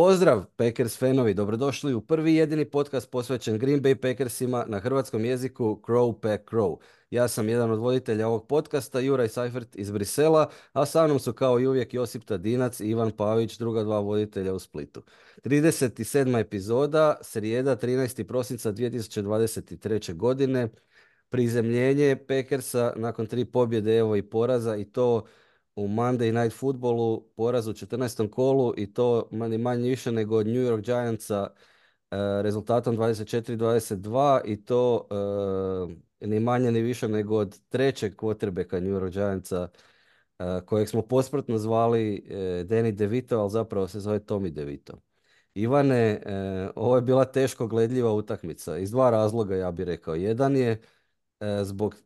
Pozdrav Packers fanovi, dobrodošli u prvi jedini podcast posvećen Green Bay Packersima na hrvatskom jeziku Crow Pack Crow. Ja sam jedan od voditelja ovog podcasta, Juraj Seifert iz Brisela, a sa mnom su kao i uvijek Josip Tadinac i Ivan Pavić, druga dva voditelja u Splitu. 37. epizoda, srijeda 13. prosinca 2023. godine, prizemljenje Packersa nakon tri pobjede evo i poraza i to u Monday Night Footballu poraz u 14. kolu i to manje manje više nego od New York Giantsa e, rezultatom 24-22 i to e, ni manje ni više nego od trećeg quarterbacka New York Giantsa e, kojeg smo posprtno zvali Danny DeVito, ali zapravo se zove Tommy DeVito. Ivane, ovo je bila teško gledljiva utakmica iz dva razloga ja bih rekao. Jedan je zbog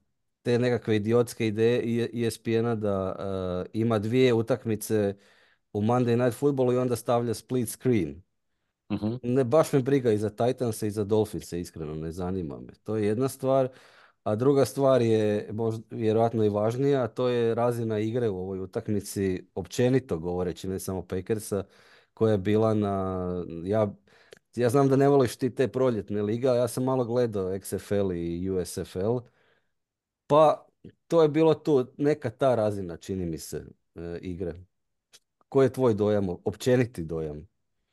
te nekakve idiotske ideje ESPN-a da uh, ima dvije utakmice u Monday Night Footballu i onda stavlja split screen. uh Ne, baš me briga i za Titans i za Dolphins, iskreno ne zanima me. To je jedna stvar. A druga stvar je možda, vjerojatno i važnija, a to je razina igre u ovoj utakmici, općenito govoreći, ne samo Packersa, koja je bila na... Ja, ja znam da ne voliš ti te proljetne liga, ja sam malo gledao XFL i USFL pa to je bilo tu neka ta razina, čini mi se, e, igre. Koji je tvoj dojam, općeniti dojam?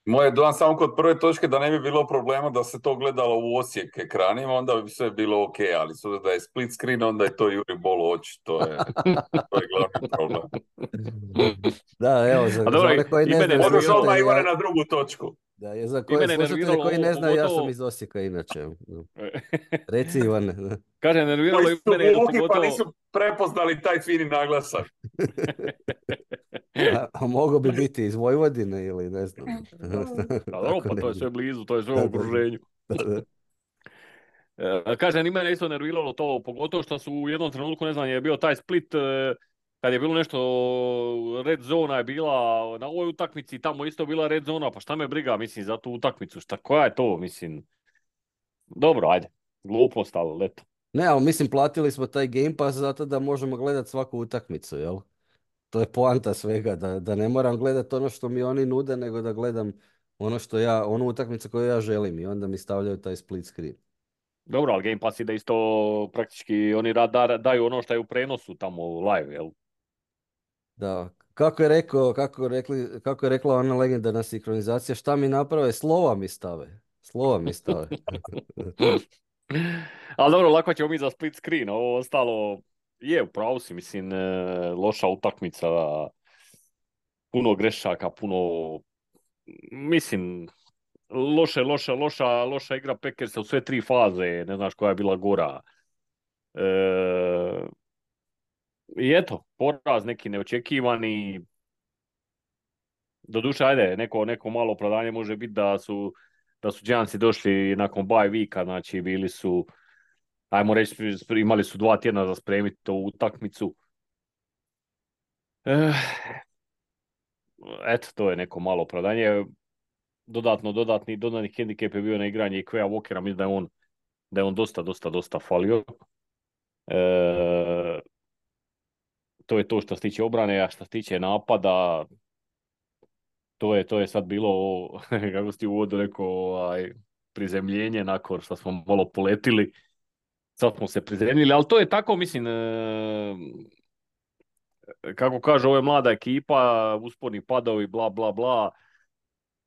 Moj je dojam samo kod prve točke da ne bi bilo problema da se to gledalo u Osijek ekranima, onda bi sve bilo ok, ali su da je split screen, onda je to Juri Bolo oči, to je, to je glavni problem. da, evo, za, dobro, za koji ne znam... Možeš odmah Ivane na drugu točku. Da, je za koje slušatelje koji ne znaju, ja sam iz Osijeka inače. Reci Ivane. Kaže, nerviralo i mene. Pa nisu prepoznali taj fini naglasak. a, a mogo bi biti iz Vojvodine ili ne znam. da, dobro, pa to je sve blizu, to je sve u okruženju. E, kaže, ni mene isto nerviralo to, pogotovo što su u jednom trenutku, ne znam, je bio taj split, e, kad je bilo nešto, red zona je bila na ovoj utakmici, tamo isto bila red zona, pa šta me briga, mislim, za tu utakmicu, šta, koja je to, mislim, dobro, ajde, glupost, ali leto. Ne, ali mislim, platili smo taj Game Pass zato da možemo gledati svaku utakmicu, jel? To je poanta svega, da, da ne moram gledati ono što mi oni nude, nego da gledam ono što ja, onu utakmicu koju ja želim i onda mi stavljaju taj split screen. Dobro, ali Game Pass ide isto praktički, oni daju ono što je u prenosu tamo live, jel? Da, kako je rekao, kako rekli, kako je rekla ona legendarna sinkronizacija, šta mi naprave, slova mi stave. Slova mi stave. Ali dobro, lako ćemo mi za split screen, ovo ostalo je, upravo si, mislim, e, loša utakmica, puno grešaka, puno, mislim, loše, loša, loša, loša igra Packersa u sve tri faze, ne znaš koja je bila gora. E, i eto, poraz neki neočekivani. Doduše, ajde, neko, neko malo opravdanje može biti da su da su Giantsi došli nakon bye weeka, znači bili su, ajmo reći, imali su dva tjedna za spremiti ovu utakmicu. Eh, eto, to je neko malo opravdanje. Dodatno, dodatni, dodatni hendikep je bio na igranje i Kvea Walkera, mislim da je on, da je on dosta, dosta, dosta falio. E, to je to što se tiče obrane, a što se tiče napada, to je, to je sad bilo, kako si u uvodu rekao, ovaj, prizemljenje nakon što smo malo poletili. Sad smo se prizemljili, ali to je tako, mislim, e, kako kaže, je mlada ekipa, usporni padovi, bla, bla, bla.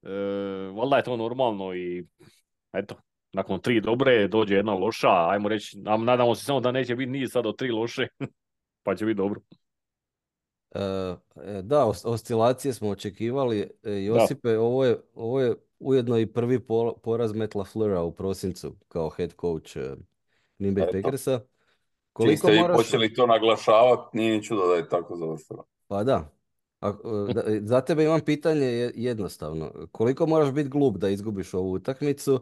E, valjda je to normalno i eto, nakon tri dobre dođe jedna loša, ajmo reći, nadamo se samo da neće biti nije sad od tri loše, pa će biti dobro. E, e, da, oscilacije smo očekivali. E, Josipe, ovo je, ovo je ujedno i prvi poraz Matt LaFleura u prosincu kao head coach Green Bay Packersa. Koliko ste moraš... počeli to naglašavati, nije ni čudo da je tako završilo. Pa da. A, za tebe imam pitanje jednostavno. Koliko moraš biti glup da izgubiš ovu utakmicu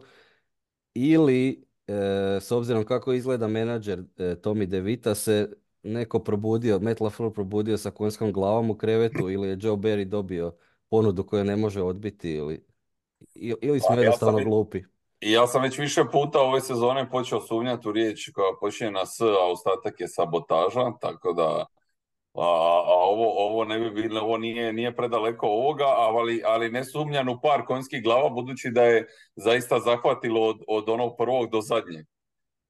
ili s obzirom kako izgleda menadžer Tommy DeVita se neko probudio, Matt LaFleur probudio sa konjskom glavom u krevetu ili je Joe Barry dobio ponudu koju ne može odbiti ili, ili smo pa, jednostavno ja glupi. Ja sam već više puta ove sezone počeo sumnjati u riječ koja počinje na S, a ostatak je sabotaža, tako da A, a ovo, ovo ne bi bilo, ovo nije, nije predaleko ovoga, ali, ali ne sumnjan u par konjskih glava, budući da je zaista zahvatilo od, od onog prvog do zadnjeg.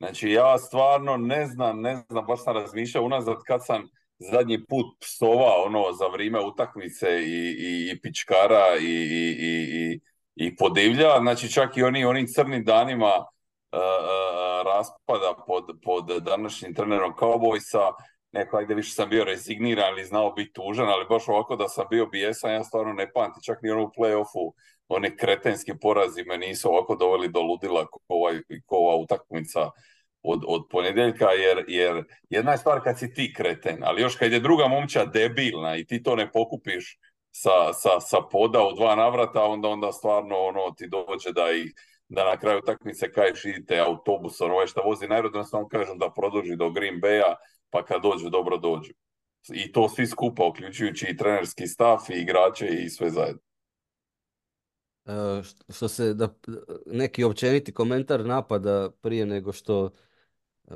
Znači ja stvarno ne znam, ne znam, baš sam razmišljao unazad kad sam zadnji put psova ono za vrijeme utakmice i, i, i pičkara i, i, i, i podivlja, znači čak i oni onim crnim danima uh, uh, raspada pod, pod današnjim trenerom Cowboysa, neko ajde više sam bio rezigniran ili znao biti tužan, ali baš ovako da sam bio bijesan, ja stvarno ne pamtim, čak ni ono u play-offu, one kretenski porazi me nisu ovako doveli do ludila ko, ovaj, utakmica od, od ponedjeljka, jer, jer jedna je stvar kad si ti kreten, ali još kad je druga momča debilna i ti to ne pokupiš sa, sa, sa poda u dva navrata, onda onda stvarno ono ti dođe da i da na kraju utakmice kažeš idite autobusom, ovaj što vozi najrodno kažem da produži do Green Baya, pa kad dođu, dobro dođu. I to svi skupa, uključujući i trenerski stav i igrače i sve zajedno. E, što se, da, neki općeniti komentar napada prije nego što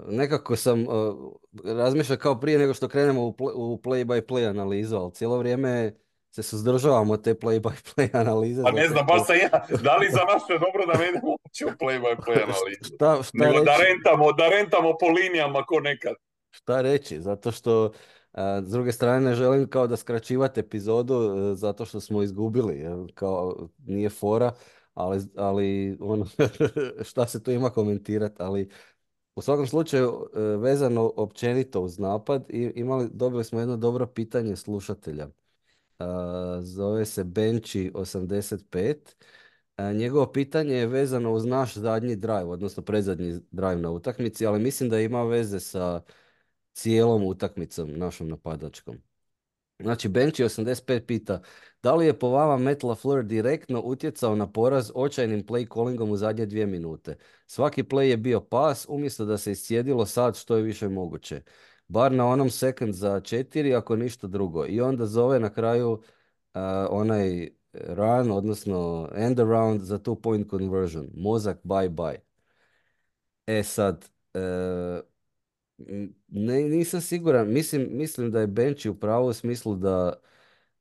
nekako sam uh, razmišljao kao prije nego što krenemo u, u play by play analizu, ali cijelo vrijeme se suzdržavamo te play by play analize. Pa ne znam, baš sam ja, da li za nas je dobro da ne idemo u play by play analizu? Šta, šta Nego da rentamo, da rentamo po linijama ko nekad. Šta reći, zato što s druge strane ne želim kao da skraćivati epizodu e, zato što smo izgubili, kao nije fora, ali, ali ono, šta se tu ima komentirati, ali u svakom slučaju, e, vezano općenito uz napad, imali, dobili smo jedno dobro pitanje slušatelja. Zove se Benči 85. Njegovo pitanje je vezano uz naš zadnji drive, odnosno predzadnji drive na utakmici, ali mislim da ima veze sa cijelom utakmicom našom napadačkom. Znači, Benči 85 pita, da li je po vama Matt LaFleur direktno utjecao na poraz očajnim play callingom u zadnje dvije minute? Svaki play je bio pas, umjesto da se iscijedilo sad što je više moguće. Bar na onom second za četiri, ako ništa drugo. I onda zove na kraju uh, onaj run, odnosno end around za two point conversion. Mozak bye bye. E sad, uh, ne, nisam siguran. Mislim, mislim da je Benči u pravu smislu da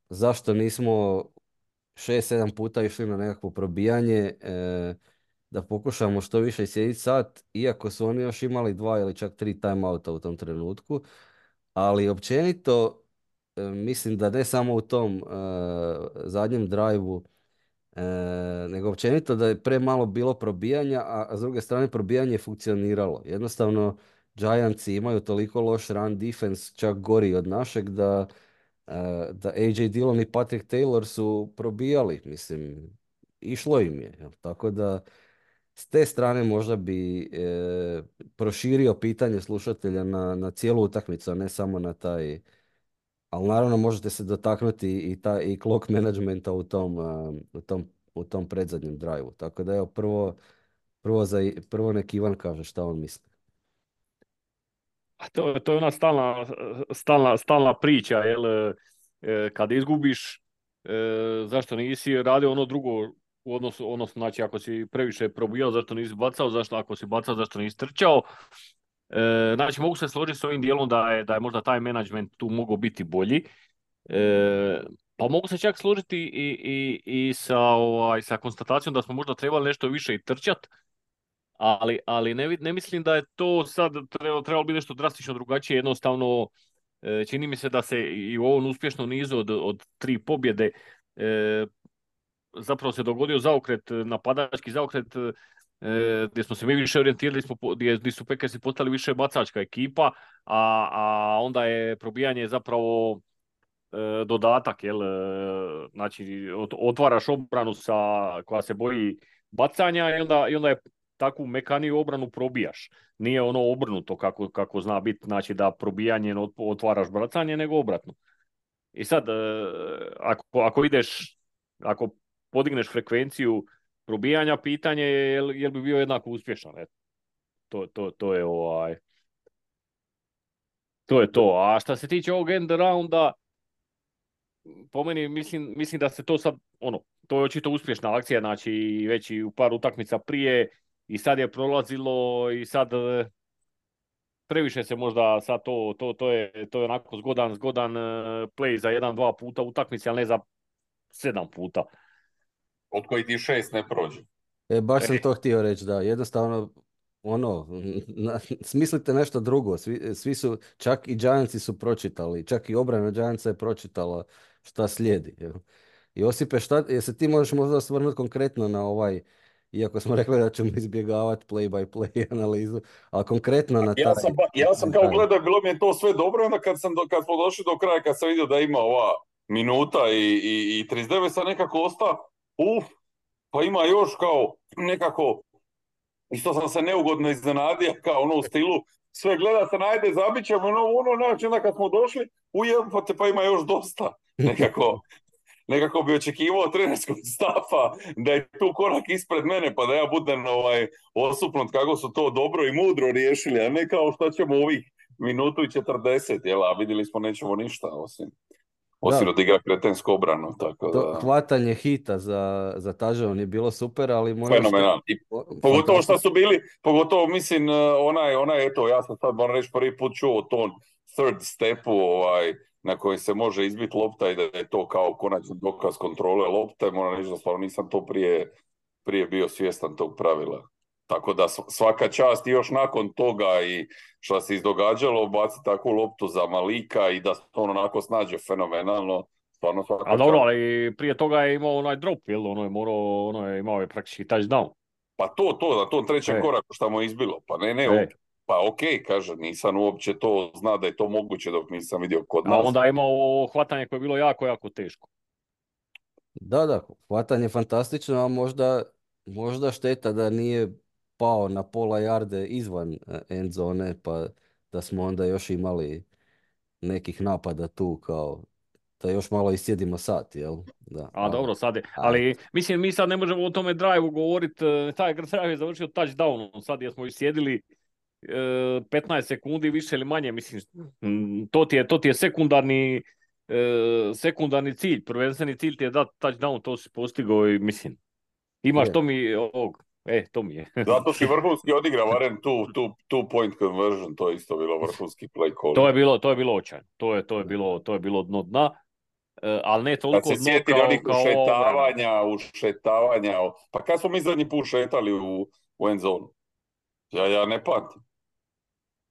zašto nismo šest, sedam puta išli na nekakvo probijanje, e, da pokušamo što više sjediti sat, iako su oni još imali dva ili čak tri timeouta u tom trenutku. Ali općenito e, mislim da ne samo u tom e, zadnjem drajvu, nego općenito da je premalo bilo probijanja, a, a s druge strane probijanje je funkcioniralo. Jednostavno Giantsi imaju toliko loš run defense, čak gori od našeg, da, uh, da AJ Dillon i Patrick Taylor su probijali, mislim, išlo im je. Tako da, s te strane možda bi e, proširio pitanje slušatelja na, na cijelu utakmicu, a ne samo na taj... Ali naravno možete se dotaknuti i, ta, i clock managementa u tom, u tom, u tom predzadnjem drive Tako da evo, prvo, prvo, za, prvo nek Ivan kaže šta on misli. A to, to je ona stalna, stalna, stalna priča, jel, e, kad izgubiš, e, zašto nisi radio ono drugo u odnosu, odnosno, znači ako si previše probijao, zašto nisi bacao, zašto ako si bacao, zašto nisi trčao. E, znači mogu se složiti s ovim dijelom da je, da je možda taj management tu mogao biti bolji. pa mogu se čak složiti i, i, i sa, ovaj, sa konstatacijom da smo možda trebali nešto više i trčati ali, ali ne, ne mislim da je to sad trebalo, trebalo biti nešto drastično drugačije, jednostavno e, čini mi se da se i u ovom uspješnom nizu od, od tri pobjede e, zapravo se dogodio zaokret, napadački zaokret e, gdje smo se mi više orijentirali, gdje, gdje su Packersi postali više bacačka ekipa, a, a onda je probijanje zapravo dodatak, jel? znači otvaraš obranu sa, koja se boji bacanja i onda, i onda je takvu mekaniju obranu probijaš. Nije ono obrnuto kako, kako zna biti, znači da probijanje otvaraš bracanje, nego obratno. I sad, e, ako, ako ideš, ako podigneš frekvenciju probijanja, pitanje je jel, jel bi bio jednako uspješan. To, to, to je ovaj... To je to. A što se tiče ovog end rounda, po meni mislim, mislim da se to sad, ono, to je očito uspješna akcija, znači već i u par utakmica prije i sad je prolazilo i sad e, previše se možda sad to, to, to, je, to je onako zgodan, zgodan e, play za jedan, dva puta utakmici, ali ne za sedam puta. Od koji ti šest ne prođe. E, baš sam E. to htio reći, da. Jednostavno, ono, na- smislite nešto drugo. Svi, svi su, čak i Giantsi su pročitali, čak i obrana Giantsa je pročitala šta slijedi. jel? Josipe, šta, jel se ti možeš možda osvrnuti konkretno na ovaj, iako smo rekli da ćemo izbjegavati play by play analizu, ali konkretno na taj... Ja sam, ja sam kao gledao, bilo mi je to sve dobro, onda kad, sam do, kad smo došli do kraja, kad sam vidio da ima ova minuta i, i, i 39, sam nekako ostao, uf, pa ima još kao nekako, isto sam se neugodno iznenadio, kao ono u stilu, sve gleda se, najde, zabit ćemo, ono, ono, znači onda kad smo došli, ujebate, pa ima još dosta, nekako, nekako bi očekivao od trenerskog stafa da je tu korak ispred mene pa da ja budem ovaj, osupnut kako su to dobro i mudro riješili, a ne kao što ćemo ovih minutu i 40, jel, a vidjeli smo nećemo ništa osim, osim Da. odigra kretensku obranu, tako To da, hvatanje hita za, za touchdown je bilo super, ali možda... fenomenalno. I Pogotovo što su bili, pogotovo mislim, eh, onaj, onaj, eto, ja sam sad moram reći prvi put čuo o tom third stepu, ovaj, na koji se može izbiti lopta i da je to kao konačni dokaz kontrole lopte, moram reći da stvarno nisam to prije, prije bio svjestan tog pravila. Tako da sv- svaka čast i još nakon toga i što se izdogađalo, baci takvu loptu za Malika i da se on onako snađe fenomenalno, stvarno svaka A dobro, ali prije toga je imao onaj drop, jel? Ono je morao, ono je imao je praktički touchdown. Pa to, to, na tom trećem E. koraku što mu je izbilo. Pa ne, ne, E. pa ok, kaže, nisam uopće to zna da je to moguće dok nisam vidio kod A nas. onda je imao hvatanje koje je bilo jako, jako teško. Da, da, hvatanje je fantastično, a možda, možda šteta da nije pao na pola jarde izvan e, end zone, pa da smo onda još imali nekih napada tu kao da još malo isjedimo sat, jel? Da, A dobro, sad je, ali- ali mislim mi sad ne možemo o tome drive govoriti, taj drive je završio touchdownom, sad jesmo isjedili e, 15 sekundi više ili manje, mislim, to ti je, to ti je sekundarni, e, sekundarni cilj, prvenstveni cilj ti je dati touchdown, to si postigao i mislim, imaš to mi, ovog, e, to mi je. Zato si vrhunski odigrao, Varen, tu, tu, two point conversion, to je isto bilo vrhunski play call. To je bilo, to je bilo očajno, to je, to je bilo, to je bilo dno dna, e, ali ne Kad toliko se dno sjetili kao, onih kao obrana. ušetavanja, ušetavanja, pa kad smo mi zadnji put šetali u, u end zonu? Ja, ja ne pamtim.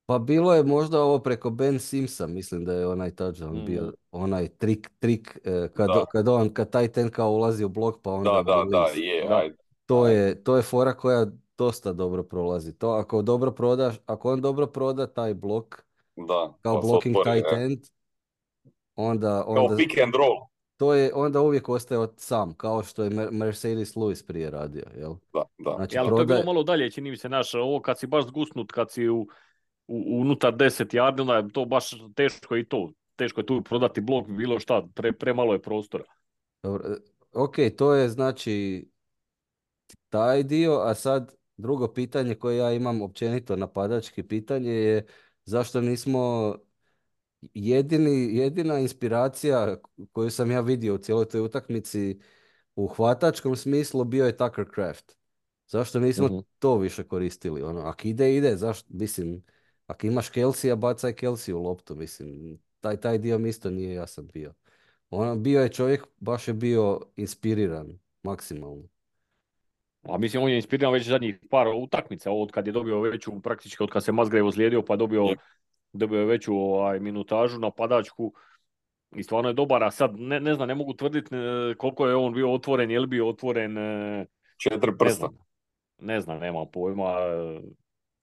Pa bilo je možda ovo preko Ben Simsa, mislim da je onaj touchdown Mm. bio onaj trik, trik e, kad, Da. kad on, kad taj ten kao ulazi u blok pa onda Da, da, da, je, Da. ajde. To je, to je fora koja dosta dobro prolazi. To ako dobro prodaš, ako on dobro proda taj blok Da, kao pa blocking otvori, tight e. end, onda, Kao onda pick and roll. to je onda uvijek ostaje od sam, kao što je Mer- Mercedes Lewis prije radio, jel? Da, da. Znači Ja, ali to je bilo prodaje- malo dalje, čini mi se, naš, ovo kad si baš zgusnut, kad si u, unutar 10 yardi, onda je to baš teško i to. Teško je tu prodati blok, bilo šta, pre, premalo je prostora. Dobro, e, ok, to je znači taj dio, a sad drugo pitanje koje ja imam općenito napadački pitanje je zašto nismo jedini, jedina inspiracija koju sam ja vidio u cijeloj toj utakmici u hvatačkom smislu bio je Tucker Craft. Zašto nismo Mhm. to više koristili? Ono, ako ide, ide, zašto, mislim, ako imaš Kelsija, bacaj Kelsiju loptu, mislim, taj, taj dio mi isto nije jasan bio. Ono, bio je čovjek, baš je bio inspiriran, maksimalno. A mislim, on je inspiriran već zadnjih par utakmica, od kad je dobio veću, praktički od kad se Musgrave ozlijedio, pa dobio, dobio je veću ovaj, minutažu napadačku. I stvarno je dobar, a sad ne, ne znam, ne mogu tvrditi e, koliko je on bio otvoren, je li bio otvoren, e, Četiri ne prsta. znam. Ne znam, nemam pojma.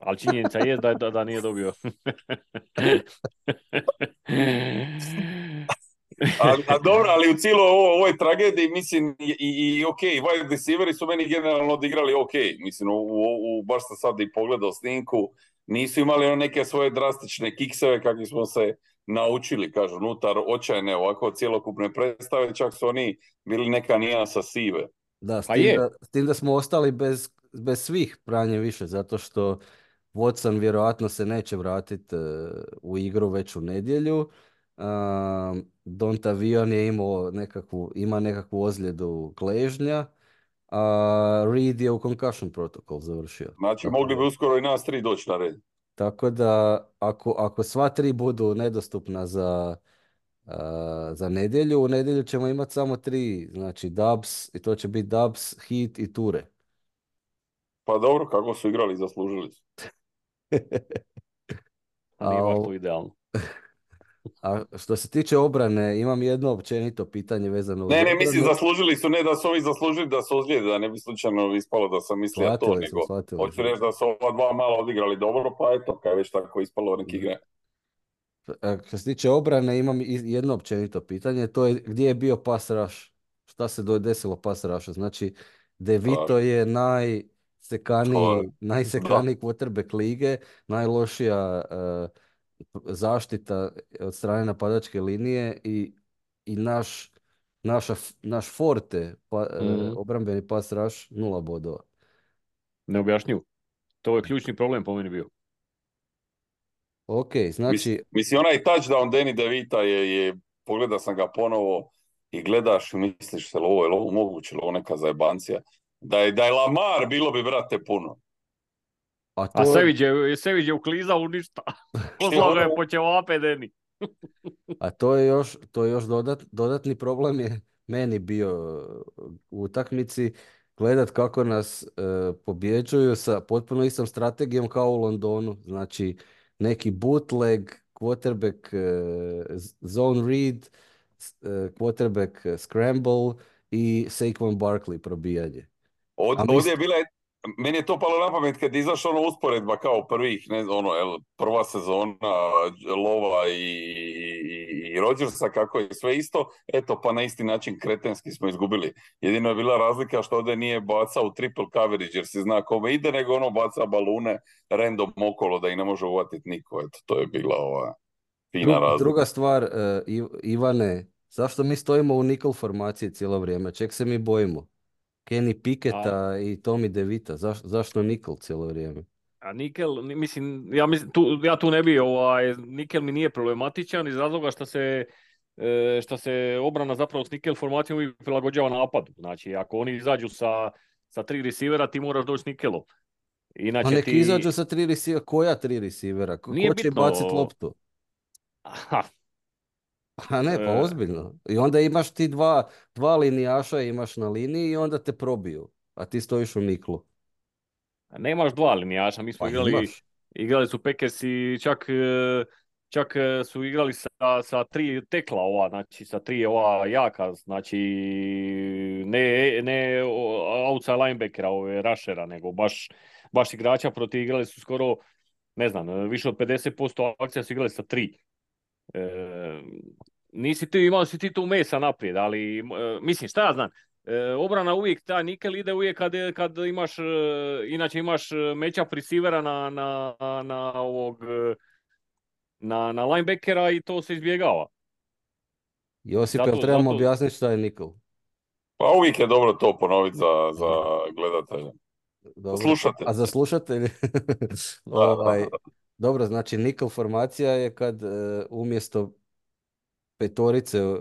Ali činjenica je da, da, da nije dobio. A, a dobro, ali u cijeloj ovo, ovoj tragediji, mislim, i, i, i ok, wide receiveri su meni generalno odigrali ok. Mislim, u, u, u- baš sam sad i pogledao snimku, nisu imali ono neke svoje drastične kikseve kakvi smo se naučili, kažu, unutar očajne ovako cjelokupne predstave, čak su oni bili neka nijansa sive. Da, s Pa tim je. da, s tim da smo ostali bez, bez svih pranje više, zato što Watson vjerojatno se neće vratiti u igru već u nedjelju. Um, Dontavion je imao nekakvu, ima nekakvu ozljedu gležnja, a Reed je u concussion protokol završio. Znači, Tako mogli bi uskoro i nas tri doći na red. Tako da ako, ako sva tri budu nedostupna za, a, za nedjelju, u nedjelju ćemo imati samo tri, znači Dubs, i to će biti Dubs, Heat i Ture. Pa dobro, kako su igrali, zaslužili su. A nije idealno. a što se tiče obrane, imam jedno općenito pitanje vezano Ne, ne, mislim zaslužili su, ne da su ovi zaslužili da se ozlijede, da ne bi slučajno ispalo da sam mislio to, smo, nego shvatili hoću reći da su ova dva malo odigrali dobro, pa eto, kad je već tako ispalo neki igre. A Što se tiče obrane, imam jedno općenito pitanje, to je gdje je bio pass rush? Šta se do- desilo pass rushu? Znači, De Vito je To najsekaniji, najsekaniji quarterback lige, najlošija e, zaštita od strane napadačke linije i, i naš, naša, naš forte, pa, e, Mhm. obrambeni pass rush, nula bodova. Neobjašnjivo. To je ključni problem po meni bio. Ok, znači, Mislim, onaj touchdown Danny DeVita je, je, pogledao sam ga ponovo i gledaš i misliš se, ovo je ovo moguće, ovo neka zajebancija. Da je, da je Lamar, bilo bi, brate, puno. a A to je, Sević je, Sević je uklizao u ništa. Poslao ga je po ćevape, Deni. A to je još, to je još dodat, dodatni problem je meni bio u utakmici gledat kako nas uh, pobjeđuju sa potpuno istom strategijom kao u Londonu. Znači neki bootleg, quarterback z- zone read, uh, quarterback scramble i Saquon Barkley probijanje. Od, ovdje je bila, meni je to palo na pamet kad je izašla ono usporedba kao prvih, ne znam, ono, jel, prva sezona Lova i, i, i Rodgersa, kako je sve isto, eto, pa na isti način kretenski smo izgubili. Jedino je bila razlika što ovdje nije bacao u triple coverage jer se zna kome ide, nego ono baca balune random okolo da ih ne može uvatiti niko, eto, to je bila ova fina razlika. druga stvar, uh, Iv- Ivane, zašto mi stojimo u nickel formaciji cijelo vrijeme? Čeg se mi bojimo? Kenny Picketa i Tommy DeVita, zaš, zašto nickel cijelo vrijeme? A Nikel, ni- mislim, ja, mislim tu, ja tu ne bi, ovaj, Nikel mi nije problematičan iz razloga što se, e, što se obrana zapravo s Nikel formacijom uvijek prilagođava napadu. Znači, ako oni izađu sa, sa tri receivera, ti moraš doći s Nikelom. Inače A nek ti... izađu sa tri receivera, koja tri receivera? Ko, Nije ko će bitno. baciti loptu? Aha, A ne, pa E. ozbiljno. I onda imaš ti dva, dva linijaša imaš na liniji i onda te probiju. A ti stojiš u niklu. nemaš dva linijaša, mi smo Pa igrali, imaš. igrali su Packers i čak, e, čak e, su igrali sa, sa tri tekla ova, znači sa tri ova jaka, znači ne, ne outside linebackera, ove rushera, nego baš, baš igrača protiv igrali su skoro, ne znam, više od 50% akcija su igrali sa tri. E, nisi ti imao si ti tu mesa naprijed, ali e, mislim šta ja znam, e, obrana uvijek, ta nikel ide uvijek kad, kad imaš, e, inače imaš matchup receivera na, na, na ovog, na, na linebackera i to se izbjegava. Josip, Zato- jel trebamo zato- objasniti šta je nikl? Pa uvijek je dobro to ponoviti za, za gledatelje. Dobro. Slušatelje. A za slušatelje? Da, Ovaj, da, da. Dobro, znači nikl formacija je kad e, umjesto petorice e,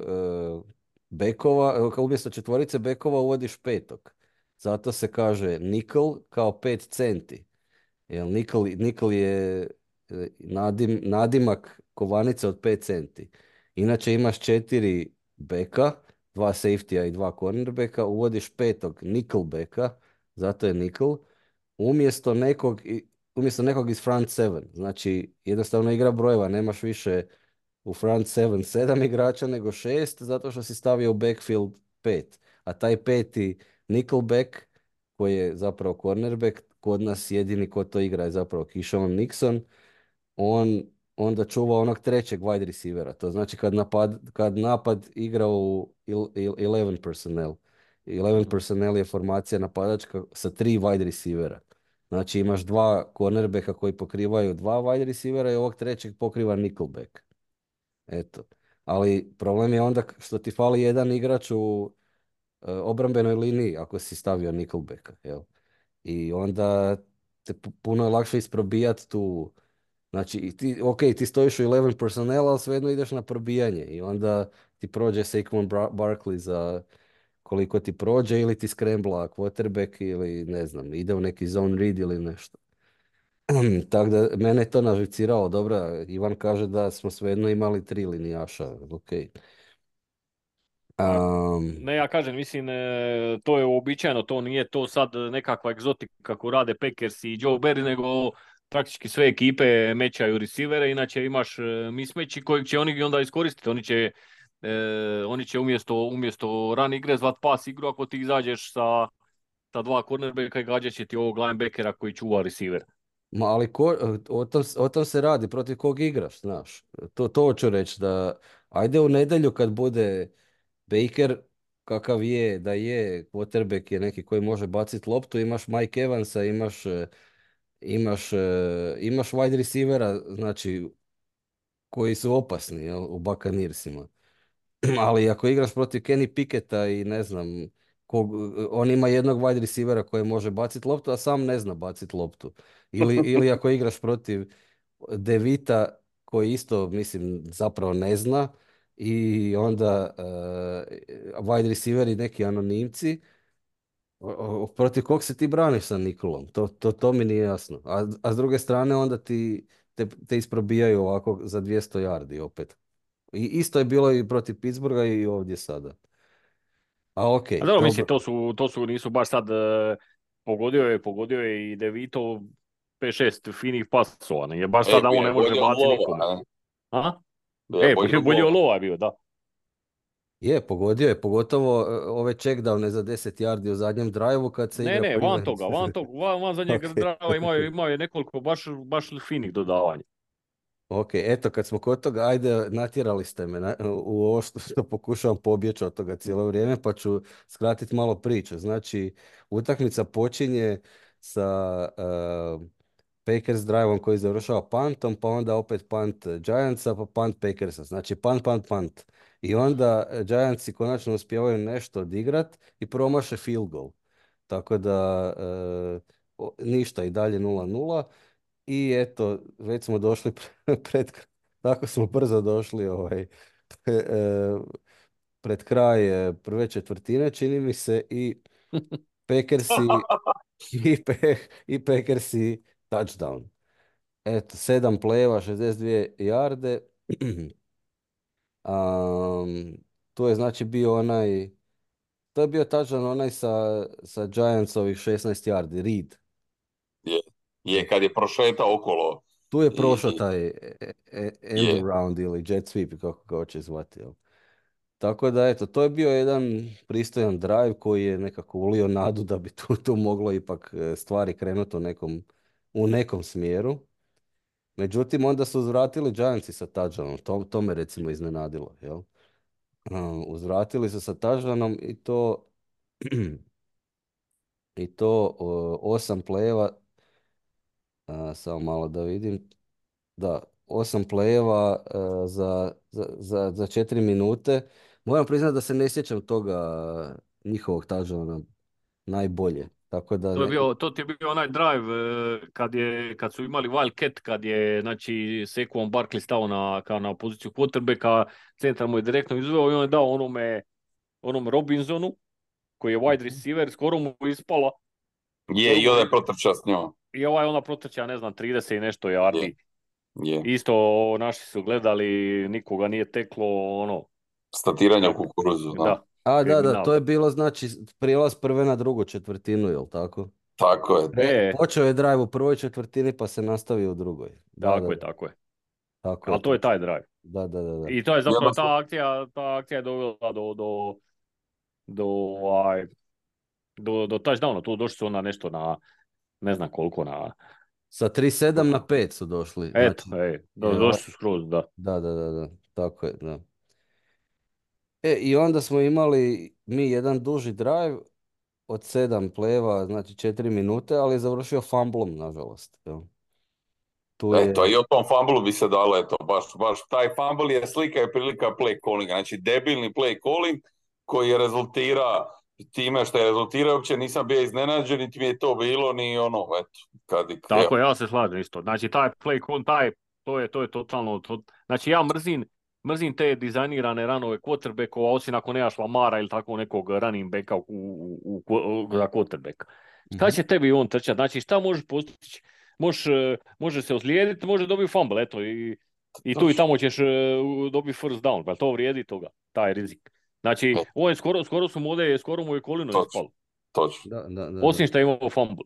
bekova, e, umjesto četvorice bekova uvodiš petog. Zato se kaže nikl kao pet centi. Jer nikl, nikl je nadim, nadimak kovanice od 5 centi. Inače imaš četiri beka, dva safety i dva cornerbacka, uvodiš petog nickelbacka, zato je nickel, umjesto nekog, umjesto nekog iz front seven. Znači, jednostavno igra brojeva, nemaš više u front seven sedam igrača nego šest, zato što si stavio u backfield pet. A taj peti nickelback, koji je zapravo cornerback, kod nas jedini ko to igra je zapravo Kishon Nixon, on onda čuva onog trećeg wide receivera. To znači kad napad, kad napad igra u il- il- 11 personnel. 11 personnel je formacija napadačka sa tri wide receivera. Znači imaš dva cornerbacka koji pokrivaju dva wide receivera i ovog trećeg pokriva nickelback. Eto. Ali problem je onda što ti fali jedan igrač u e, obrambenoj liniji ako si stavio nickelbacka, jel? I onda te pu- puno je lakše isprobijat tu Znači, ti, ok, ti stojiš u 11 personnel, ali svejedno ideš na probijanje i onda ti prođe Saquon Barkley za koliko ti prođe ili ti skrembla quarterback ili ne znam, ide u neki zone read ili nešto. Tako da mene je to naviciralo. Dobro, Ivan kaže da smo svejedno imali tri linijaša. Ok. Um, Ne, ja kažem, mislim, e, to je uobičajeno, to nije to sad nekakva egzotika kako rade Packers i Joe Barry, nego praktički sve ekipe mećaju receivere, inače imaš e, mismeći kojeg će oni onda iskoristiti. Oni će, e, oni će umjesto, umjesto run igre zvat pas igru ako ti izađeš sa, sa dva cornerbacka i gađat će ti ovog linebackera koji čuva receiver. Ma ali ko, o, tom, o tom se radi, protiv kog igraš, znaš. To, to hoću reći, da ajde u nedjelju kad bude Baker kakav je, da je, quarterback je neki koji može baciti loptu, imaš Mike Evansa, imaš, e, imaš, e, imaš wide receivera, znači, koji su opasni jel, u Buccaneersima. Ali ako igraš protiv Kenny Picketa i ne znam, kog, on ima jednog wide receivera koji može baciti loptu, a sam ne zna baciti loptu. Ili, ili ako igraš protiv Devita koji isto, mislim, zapravo ne zna i onda uh, wide receiveri neki anonimci, protiv kog se ti braniš sa Nikolom? To, to, to mi nije jasno. A, a s druge strane onda ti te, te isprobijaju ovako za 200 yardi opet. I isto je bilo i protiv Pittsburgha i ovdje sada. A ok, A dobro, mislim, to su, to su, nisu baš sad, e, pogodio je, pogodio je i Devito 5-6 finih pasova, nije baš E, on ne može baciti nikome. a? A? Bio je E, bolje od lova. je bio, da. Je, pogodio je, pogotovo e, ove checkdowne za 10 yardi u zadnjem drive kad se Ne, igra ne, van toga, van toga, van, van zadnjeg Ok, drava imao je, imao je nekoliko baš, baš finih dodavanja. Ok, eto, kad smo kod toga, ajde, natjerali ste me na- u ovo što, što pokušavam pobjeći od toga cijelo vrijeme, pa ću skratiti malo priču. Znači, utakmica počinje sa uh, Packers driveom koji završava puntom, pa onda opet punt Giantsa, pa punt Packersa. Znači, punt, punt, punt. I onda Giantsi konačno uspijevaju nešto odigrat i promaše field goal. Tako da, o- ništa i dalje 0-0. I eto, već smo došli pred, tako smo brzo došli ovaj, e, pred kraj e, prve četvrtine, čini mi se, i Packersi i, Pe- i Packersi touchdown. Eto, sedam plejeva, 62 jarde. Am, tu je znači bio onaj, to je bio touchdown onaj sa, sa Giantsovih 16 yardi, Reed. Je, kad je prošetao okolo. Tu je prošao taj e- e- end Je. around ili jet sweep, kako ga hoće zvati. jel. Tako da, eto, to je bio jedan pristojan drive koji je nekako ulio nadu da bi tu, tu moglo ipak e, stvari krenuti u nekom, u nekom smjeru. Međutim, onda su uzvratili Giantsi sa touchdownom. To, to me recimo iznenadilo. Jel? Uzvratili su sa touchdownom i to i to osam plejeva samo malo da vidim. Da, osam plejeva e, za, za, za, za četiri minute. Moram priznati da se ne sjećam toga njihovog touchdowna najbolje. Tako da To, je bio, to ti je bio onaj drive e, kad, je, kad su imali Wildcat, kad je znači, Saquon Barkley stao na, kao na poziciju quarterbacka, centar mu je direktno izveo i on je dao onome, onom Robinsonu, koji je Mhm. wide receiver, skoro mu ispala Je, i onda je protrčao s njom. I ovaj ona protrča, ne znam, 30 i nešto yardi. Je. Isto naši su gledali, nikoga nije teklo, ono, Statiranje u kukuruzu, da. da. A, da, da, to je bilo znači prijelaz prve na drugu četvrtinu, jel tako? Tako je. E, Počeo je drive u prvoj četvrtini pa se nastavio u drugoj. Da, tako da, je, da, tako je. tako Ali to je taj drive. Da, da, da, da. I to je zapravo ta akcija, ta akcija je dovela do, do, do, ovaj, do, do touchdowna. Tu došli su onda nešto na, ne znam koliko na, Sa 3-7 na 5 su došli. eto, Znači, ej, do, je, došli su skroz, da. Da, da, da, da, tako je, da. E, i onda smo imali mi jedan duži drive od sedam pleva, znači četiri minute, ali je završio fumblom, nažalost. jel. Tu je, Eto, i o tom fumblu bi se dalo, eto, baš, baš taj fumble je slika i prilika play callinga, znači debilni play calling koji je rezultira time što je rezultirao, uopće nisam bio iznenađen, niti mi je to bilo, ni ono, eto, kad i Tako ja se slažem isto. Znači, taj play call, taj, to je, to je totalno, to, znači ja mrzim, mrzim te dizajnirane ranove quarterbackova, osim ako nemaš Lamara ili tako nekog running backa u, u, u, u- za quarterbacka. Šta Mhm. će tebi on trčati? Znači, šta možeš postići možeš, e, može se ozlijediti, može dobiti fumble, eto, i, i tu i tamo ćeš e, dobiti first down, pa to vrijedi toga, taj rizik. Znači, ovo je skoro, skoro su mu ovdje, skoro mu je kolino Točno. ispalo. Točno, Da, da, da, Osim što je imao fumble.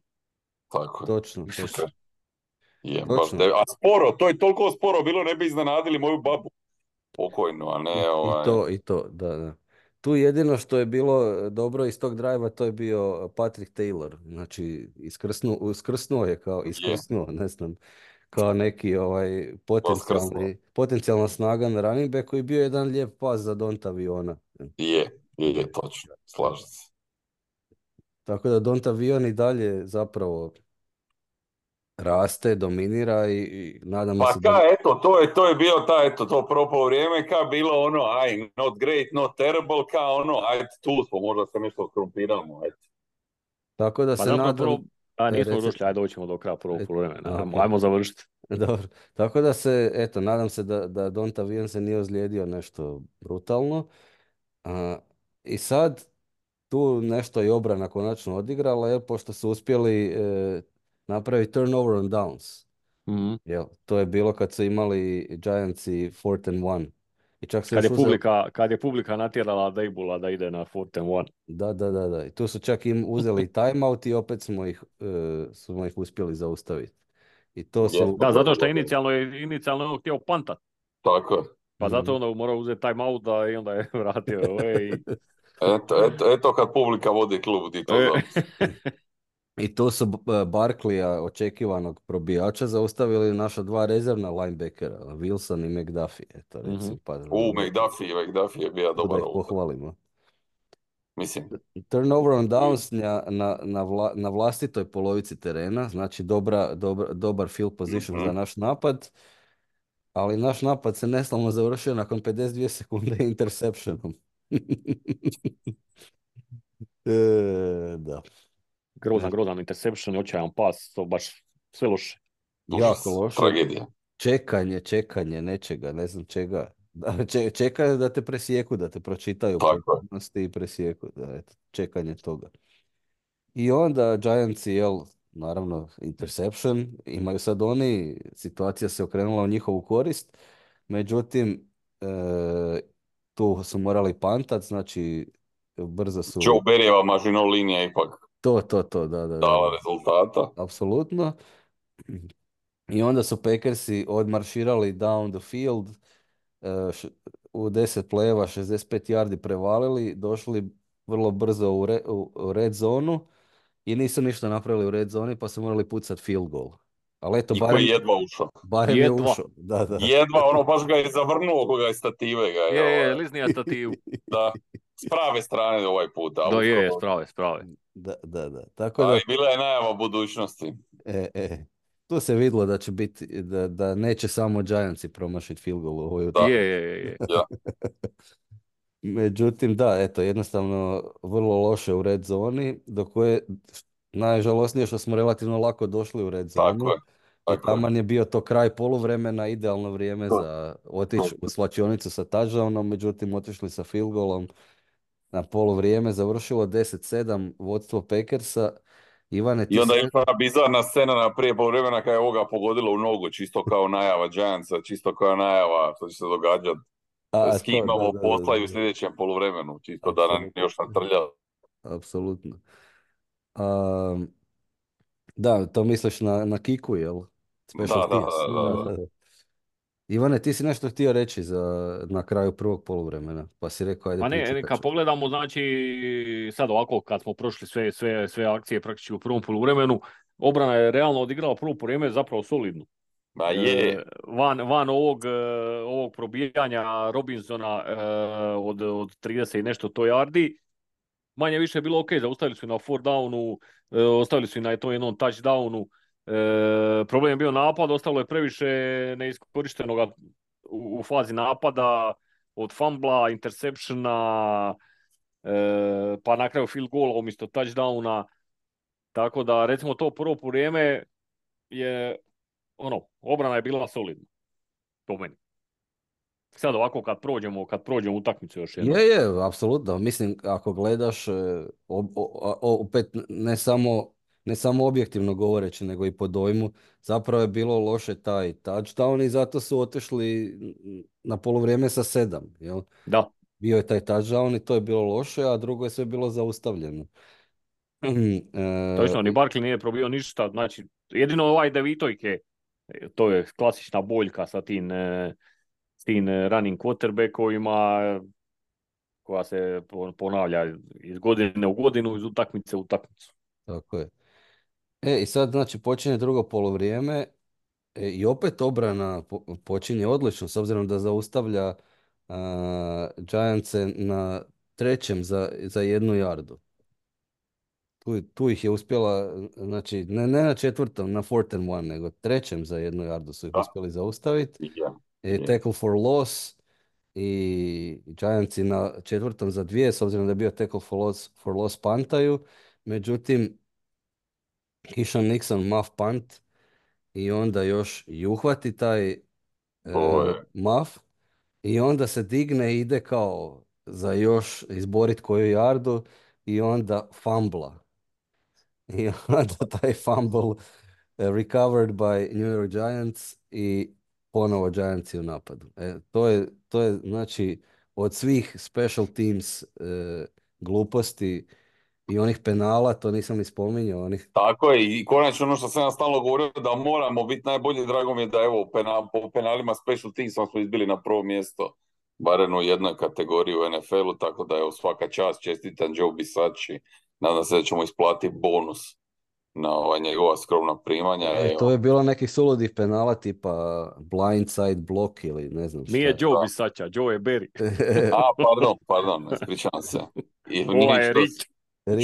tako je. Točno, točno. Je, Točno. baš a sporo, to je toliko sporo bilo, ne bi iznenadili moju babu. Pokojno, a ne ovaj... I to, i to, da, da. Tu jedino što je bilo dobro iz tog drajva, to je bio Patrick Taylor. Znači, iskrsnuo, iskrsnuo je kao, iskrsnuo, ne znam, kao neki ovaj potencijalni, potencijalna snaga na running back koji je bio jedan lijep pas za Donta Aviona. Je, je, je, točno, slažem se. Tako da Donta Avion i dalje zapravo raste, dominira i, i nadamo Pa se da... ka, eto, to je, to je bio ta, eto, to propao vrijeme, ka bilo ono, aj, not great, not terrible, ka ono, ajde, tu smo, možda se nešto skrumpiramo, ajde. Tako da Pa se nadam... prvo, a E, nismo došli, ajde doćemo do kraja prvog E, poluvremena. Ajmo, ok. ajmo završiti. Dobro, tako da se, eto, nadam se da, da Donta Vion se nije ozlijedio nešto brutalno. A, I sad tu nešto je obrana konačno odigrala, jer pošto su uspjeli e, napraviti turnover on downs. Mhm. Jel, to je bilo kad su imali Giantsi fourth and one. I čak se Kad je, uzeli- publika, kad je publika natjerala Dejbula da ide na and one. Da, da, da, da. I tu su čak im uzeli timeout i opet smo ih, e, smo ih uspjeli zaustaviti. I to su... Da, zato što inicijalno, je, inicijalno je on htio pantat. Tako. Pa zato onda morao uzeti time out da i onda je vratio. ove i... Eto, eto, eto kad publika vodi klub, ti to E. I tu su B- Barkleya, očekivanog probijača, zaustavili naša dva rezervna linebackera, Wilson i McDuffie. Eto, Mhm. recimo, pa, U, McDuffie, McDuffie je bio da dobar ih ovo. pohvalimo. Mislim, Turnover on downs na, na, na, vla- na vlastitoj polovici terena, znači dobra, dobra, dobar field position za Mhm. naš napad, ali naš napad se neslavno završio nakon 52 sekunde interceptionom. E, da, grozan, grozan interception, očajan pas, to baš sve loše. jako loše. tragedija. Čekanje, čekanje nečega, ne znam čega. Da, če- čeka da te presijeku, da te pročitaju potpunosti i presijeku. Da, eto, čekanje toga. I onda Giantsi, jel, naravno, interception, imaju sad oni, situacija se okrenula u njihovu korist, međutim, e, tu su morali pantat, znači, brzo su... Joe Berryjeva mažino linija ipak To, to, to, da, da, da. dala rezultata. Apsolutno. I onda su Packersi odmarširali down the field, e, u 10 plejeva 65 yardi prevalili, došli vrlo brzo u, re- u- u red zonu i nisu ništa napravili u red zoni pa su morali pucati field goal. Ali eto, I barem, koji je jedva ušao. barem je Jedva. ušao. Da, da. Jedva, ono baš ga je zavrnuo koga je stative ga je. Je, je, ovaj, liznija stativu. da, s prave strane ovaj put. Da, je, je, uskoro- sprave, sprave. Da, da, da. Tako da, Ali bila je najava budućnosti. e, e, tu se vidjelo da će biti, da, da neće samo Giantsi promašiti field goal u ovoj Da. Je, je, je, je. Međutim, da, eto, jednostavno vrlo loše u red zoni, do koje najžalosnije što smo relativno lako došli u red zonu. Tako je. I Tako je. taman je bio to kraj poluvremena, idealno vrijeme To. za otići u slačionicu sa touchdownom, međutim otišli sa field goalom na poluvrijeme, završilo 10-7 vodstvo Packersa. Ivane, I onda je ona bizarna scena na prije poluvremena kada je ovoga pogodila u nogu, čisto kao najava Giantsa, čisto kao najava što će se događati. A, S kim imamo posla i u sljedećem poluvremenu, čisto da nam još natrlja. apsolutno. Am, da, to misliš na, na kiku, jel? Special Da, da, da, da. Ivane, ti si nešto htio reći za, na kraju prvog poluvremena, pa si rekao, ajde Pa ne, kad pogledamo, znači, sad ovako, kad smo prošli sve, sve, sve akcije praktički u prvom poluvremenu, obrana je realno odigrala prvo vrijeme zapravo solidno. Je, E, van, van ovog, e, ovog probijanja Robinsona e, od, od 30 i nešto to yardi, manje više je bilo ok, zaustavili su na four downu, e, ostavili su i na tom jednom touchdownu. E, problem je bio napad, ostalo je previše neiskorištenoga u, u fazi napada, od fumbla, interceptiona, e, pa na kraju field goala umjesto touchdowna. Tako da, recimo to prvo po vrijeme je, ono, obrana je bila solidna. Po meni. Sad ovako kad prođemo, kad prođemo utakmicu još jednom. Je, je, apsolutno. Mislim, ako gledaš, e, opet ne samo ne samo objektivno govoreći, nego i po dojmu, zapravo je bilo loše taj touchdown i zato su otišli na poluvrijeme sa sedam. Jel? Da. Bio je taj touchdown i to je bilo loše, a drugo je sve bilo zaustavljeno. E, Točno, ni Barkley nije probio ništa, znači jedino ovaj devitojke, e, to je klasična boljka sa tim, e, s tim running quarterbackovima koja se po- ponavlja iz godine u godinu, iz utakmice u utakmicu. Tako je. E, i sad znači počinje drugo poluvrijeme e, i opet obrana po- počinje odlično s obzirom da zaustavlja a, Giantse na trećem za, za jednu jardu. Tu, tu ih je uspjela, znači ne, ne na četvrtom, na fourth and one, nego trećem za jednu jardu su ih Da. uspjeli zaustaviti. Ja. E, Je. tackle for loss i Giantsi na četvrtom za dvije, s obzirom da je bio tackle for loss, for loss pantaju. Međutim, Kishon Nixon muff punt i onda još i uhvati taj e, muff i onda se digne i ide kao za još izborit koju jardu i onda fumbla. I onda taj fumble eh, recovered by New York Giants i ponovo Giantsi u napadu. E, to je, to je znači od svih special teams eh, gluposti i onih penala, to nisam ni spominjao, onih Tako je, i konačno ono što sam ja stalno govorio da moramo biti najbolji, drago mi je da evo pena, po penalima special teamsima smo izbili na prvo mjesto, barem u jednoj kategoriji u NFL-u, tako da evo svaka čast, čestitam Joe Bisači, nadam se da ćemo isplatiti bonus na ova njegova skromna primanja. E, evo. to je bilo nekih suludih penala tipa blindside block ili ne znam šta. Nije Joe. Bisača, Joe je Berry. A, pardon, pardon, ispričavam se. I Ova je ništa- Rich,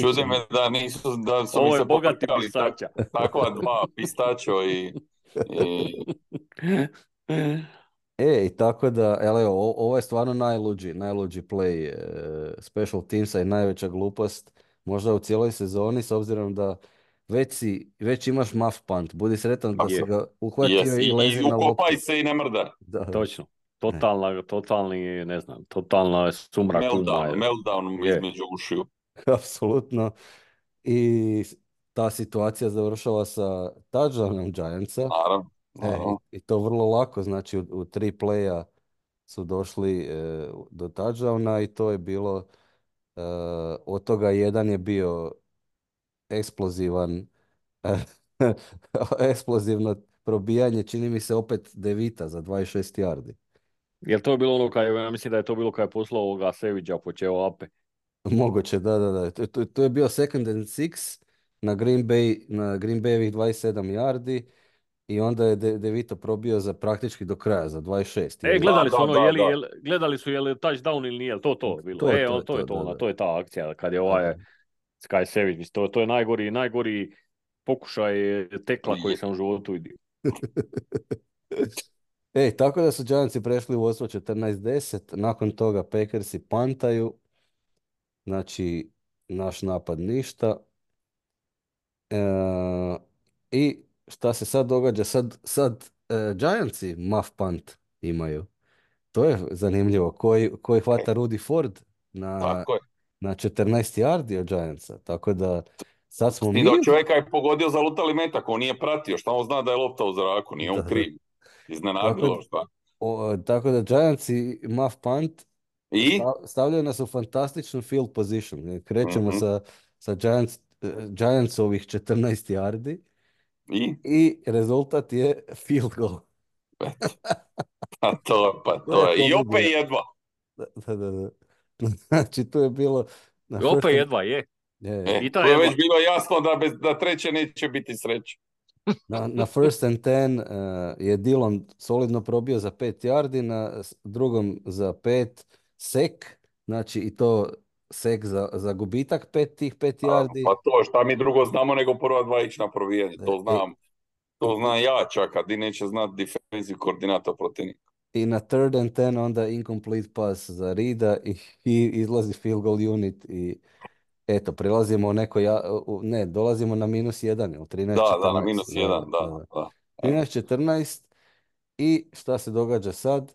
Čudi me da nisu, da su ovo je se bogati Bisača. takva dva, pistačo i, i E, i tako da, ele, o- ovo je stvarno najluđi, najluđi play e, special teamsa i najveća glupost možda u cijeloj sezoni s obzirom da već, si, već imaš muff punt, budi sretan da si Je. ga uhvatio Yes, i i, lezi i na loptu. ukopaj se i ne mrda. Da, Točno. Totalna, totalni, ne znam, totalna sumrak. Meltdown, meltdown između ušiju. apsolutno. I ta situacija završava sa touchdownom Giantsa. Naravno. E, i, to vrlo lako, znači u, u tri playa su došli e, do touchdowna i to je bilo, e, od toga jedan je bio eksplozivan, eksplozivno probijanje, čini mi se opet devita za 26 yardi. Jel to je bilo ono kad je, ja mislim da je to bilo kad je poslao ovoga Seviđa počeo ape. Moguće, da, da, da. To, to, to je bio second and six na Green Bay, na Green Bayovih 27 yardi i onda je De, Devito probio za praktički do kraja, za 26. E, gledali Da, su da, ono, da, je li, da. jel, gledali su je li touchdown ili nije, jel to to bilo? To je e, to, on- to, je to, to, da, ona, da. to je ta akcija kad je ovaj Sky Sević, mislim, to, to je najgori, najgori pokušaj tekla koji Je. sam u životu vidio. Ej, tako da su Giantsi prešli u vodstvo 14-10, nakon toga Packersi pantaju, znači naš napad ništa. E, I šta se sad događa? Sad, sad e, Giantsi muff punt imaju. To je zanimljivo. Koji, koji hvata Rudy Ford na, Tako je. na 14 yardi od Giantsa. Tako da sad smo mi... čovjeka je pogodio za lutali metak, on nije pratio, šta on zna da je lopta u zraku, nije on kriv. Iznenadilo Tako- šta. o, tako da Giantsi muff punt I? Sta- Stavljaju nas u fantastičnu field position. Krećemo Mhm. sa, sa Giants, eh, Giantsovih 14 yardi I? i rezultat je field goal. Pa to, pa To to je. I opet jedva. Da, da, da. Znači, tu je bilo... na I opet jedva, je. je, je. E, I to je već bilo jasno da, bez, da treće neće biti sreće. Na, na first and ten eh, je Dillon solidno probio za 5 yardi, na drugom za 5 sek, znači i to sek za, za gubitak pet tih 5 A, yardi. Pa to, šta mi drugo znamo nego prva dva ići na provijanje, E, to e. znam. To znam ja čak, a di neće znat defensive koordinator protivnika. I na third and ten onda incomplete pass za Rida i, i izlazi field goal unit i eto, prilazimo u neko, ja, u- ne, dolazimo na minus jedan, jel? 13, Da, da, na 14, minus jedan, da, da. 13, 14 i šta se događa sad?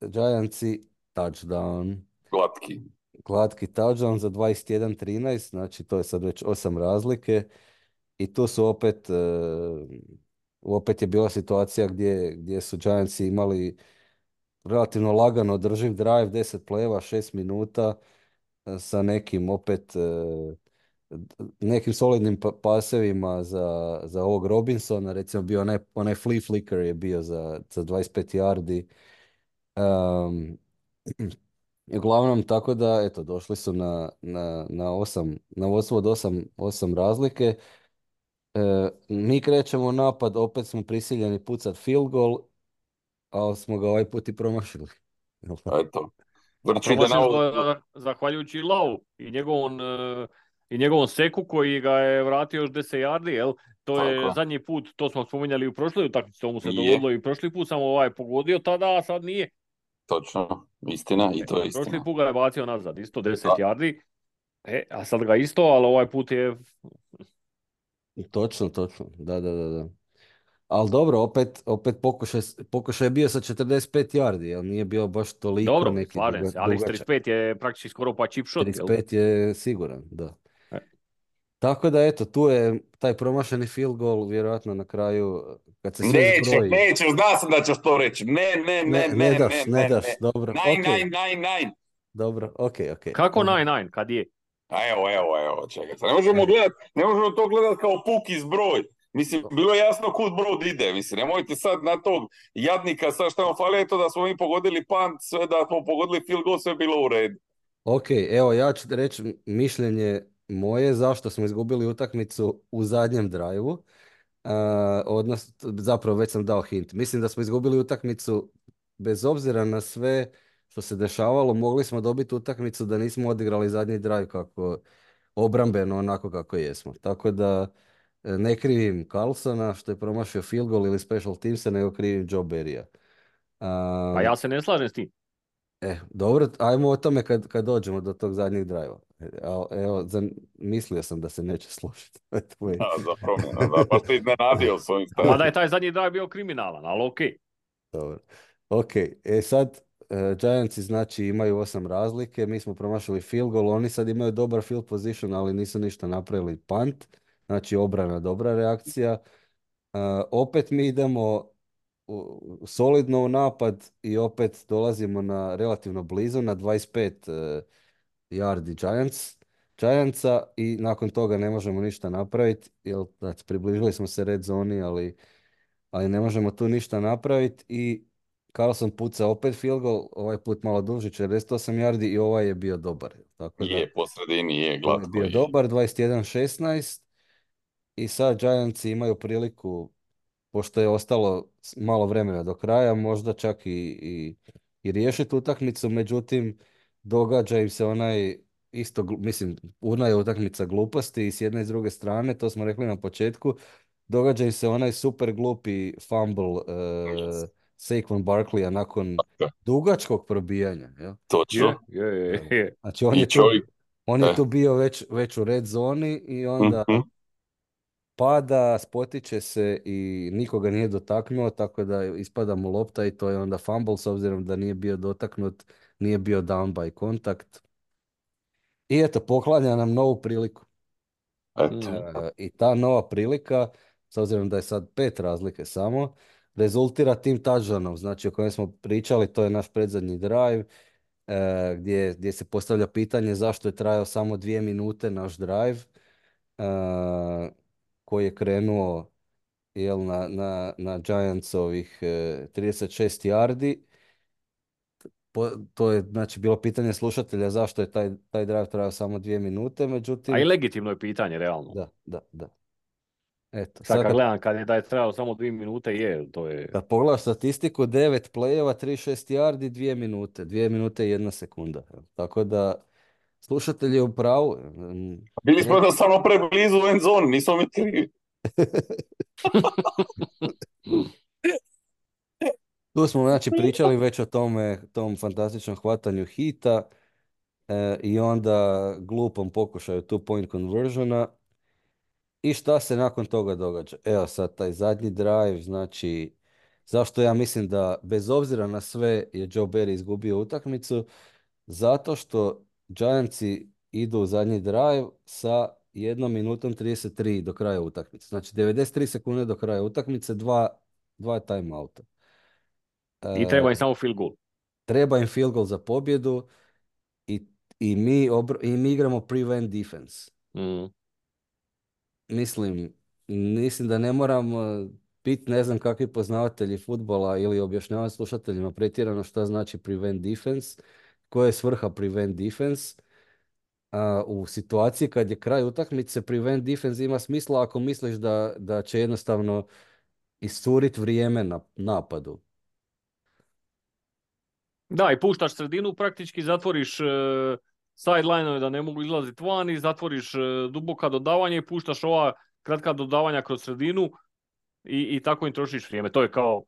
Giantsi touchdown. Glatki. Glatki touchdown za 21-13, znači to je sad već 8 razlike I tu su opet, e, opet je bila situacija gdje, gdje su Giantsi imali relativno lagano održiv drive, 10 pleva, 6 minuta e, sa nekim opet e, nekim solidnim pa- pasevima za, za ovog Robinsona, recimo bio onaj, onaj flea flicker je bio za, za 25 yardi. Um, uglavnom, tako da, eto, došli su na, na, na, osam, na vodstvo od osam, osam razlike. E, mi krećemo napad, opet smo prisiljeni pucat field goal, ali smo ga ovaj put i promašili. Eto. Vrči ide na zahvaljujući Lau i njegovom, e, i njegovom seku koji ga je vratio još 10 yardi, jel? To je Tako. zadnji put, to smo spominjali u prošloj utakmici, to mu se Je. dogodilo i prošli put sam ovaj pogodio tada, a sad nije. Točno, istina i to je Prošli istina. put ga je bacio nazad, isto 10 Da. yardi. E, a sad ga isto, ali ovaj put je... Točno, točno, da, da, da, da. Ali dobro, opet, opet pokušaj, pokušaj je bio sa 45 yardi, jel nije bio baš toliko Dobro, neki slažem se, ali s dugačak. 35 je praktički skoro pa chip shot, jel? 35 je siguran, da. E. Tako da eto, tu je taj promašeni field goal vjerojatno na kraju, kad se sve Neće, zbroji. neće, zna sam da ćeš to reći. Ne, ne, ne, Ne, ne, ne daš, ne ne, daš, ne. dobro, Nine, ok, nine, nine, nine. dobro, ok, ok. Kako dobro. 9-9, kad je? A evo, evo, evo, čekaj. Ne možemo gledat, ne možemo to gledat kao puki zbroj. Mislim, bilo je jasno kud brod ide, mislim, nemojte sad na tog jadnika, sad šta vam fali, eto da smo mi pogodili pant, sve da smo pogodili field goal, sve bilo u redu. Ok, evo ja ću reći mišljenje moje zašto smo izgubili utakmicu u zadnjem drajvu. Odnosno, zapravo već sam dao hint. Mislim da smo izgubili utakmicu bez obzira na sve što se dešavalo, mogli smo dobiti utakmicu da nismo odigrali zadnji drive kako obrambeno onako kako jesmo. Tako da e, ne krivim Carlsona što je promašio field goal ili special teamsa, nego krivim Joe Berrya. Pa ja se ne slažem s tim. E, dobro, ajmo o tome kad, kad dođemo do tog zadnjeg drajva. Al- Evo, zan- mislio sam da se neće složiti. Da, za promjenu, da, baš te iznenadio s ovim Mada stavima. je taj zadnji drive bio kriminalan, ali okej. Dobro. Ok, e sad e, Giantsi znači imaju osam razlike, mi smo promašili field goal, oni sad imaju dobar field position, ali nisu ništa napravili punt, znači obrana dobra reakcija. E, opet mi idemo u- solidno u napad i opet dolazimo na relativno blizu, na 25 e, yardi Giants, Giantsa i nakon toga ne možemo ništa napraviti, jer znači, približili smo se red zoni, ali, ali ne možemo tu ništa napraviti i Carlson puca opet field goal, ovaj put malo duži, 48 yardi i ovaj je bio dobar. Tako da, Je, po sredini je, ovaj je glatko bio je. dobar, 21-16 i sad Giantsi imaju priliku, pošto je ostalo malo vremena do kraja, možda čak i, i, i riješiti utakmicu, međutim događa im se onaj isto, mislim, una je utakmica gluposti i s jedne i s druge strane, to smo rekli na početku, događa im se onaj super glupi fumble uh. Saquon Barkleya nakon dugačkog probijanja. jel? Je, Točno. je, je, je. Znači on I je tu, čovjek, on je eh. tu bio već, već u red zoni i onda Mhm. pada, spotiče se i nikoga nije dotaknuo, tako da ispada mu lopta i to je onda fumble s obzirom da nije bio dotaknut, nije bio down by contact. I eto, poklanja nam novu priliku. Eto. E, I ta nova prilika, s obzirom da je sad pet razlike samo, rezultira tim touchdownom, znači o kojem smo pričali, to je naš predzadnji drive, e, gdje, gdje se postavlja pitanje zašto je trajao samo dvije minute naš drive, e, koji je krenuo jel, na, na, na Giantsovih e, 36 yardi. Po- to je znači bilo pitanje slušatelja zašto je taj, taj drive trajao samo dvije minute, međutim... A i legitimno je pitanje, realno. Da, da, da. Eto, Sad sad kad gledam kad je da je trajalo samo dvije minute, je, to je... kad pogledaš statistiku, 9 play-eva, 36 yardi, 2 minute. 2 minute i jedna sekunda. Tako da, slušatelj je u pravu. Bili smo jednostavno preblizu u end zone, nismo mi krivi. Tu smo znači pričali već o tome, tom fantastičnom hvatanju hita e, i onda glupom pokušaju two point conversiona. I šta se nakon toga događa? Evo sad taj zadnji drive, znači zašto ja mislim da bez obzira na sve je Joe Barry izgubio utakmicu, zato što Giantsi idu u zadnji drive sa 1 minutom 33 do kraja utakmice. Znači 93 sekunde do kraja utakmice, dva, dva timeouta. I treba im samo field goal. Treba im field goal za pobjedu i, i, mi, obr- i mi igramo prevent defense. Mm. Mislim, mislim da ne moram biti ne znam kakvi poznavatelji futbola ili objašnjavati slušateljima pretjerano šta znači prevent defense, koja je svrha prevent defense. A, u situaciji kad je kraj utakmice prevent defense ima smisla ako misliš da, da će jednostavno iscuriti vrijeme na napadu. Da, i puštaš sredinu, praktički zatvoriš e, sideline da ne mogu izlaziti van i zatvoriš e, duboka dodavanja i puštaš ova kratka dodavanja kroz sredinu i, i tako im trošiš vrijeme. To je kao,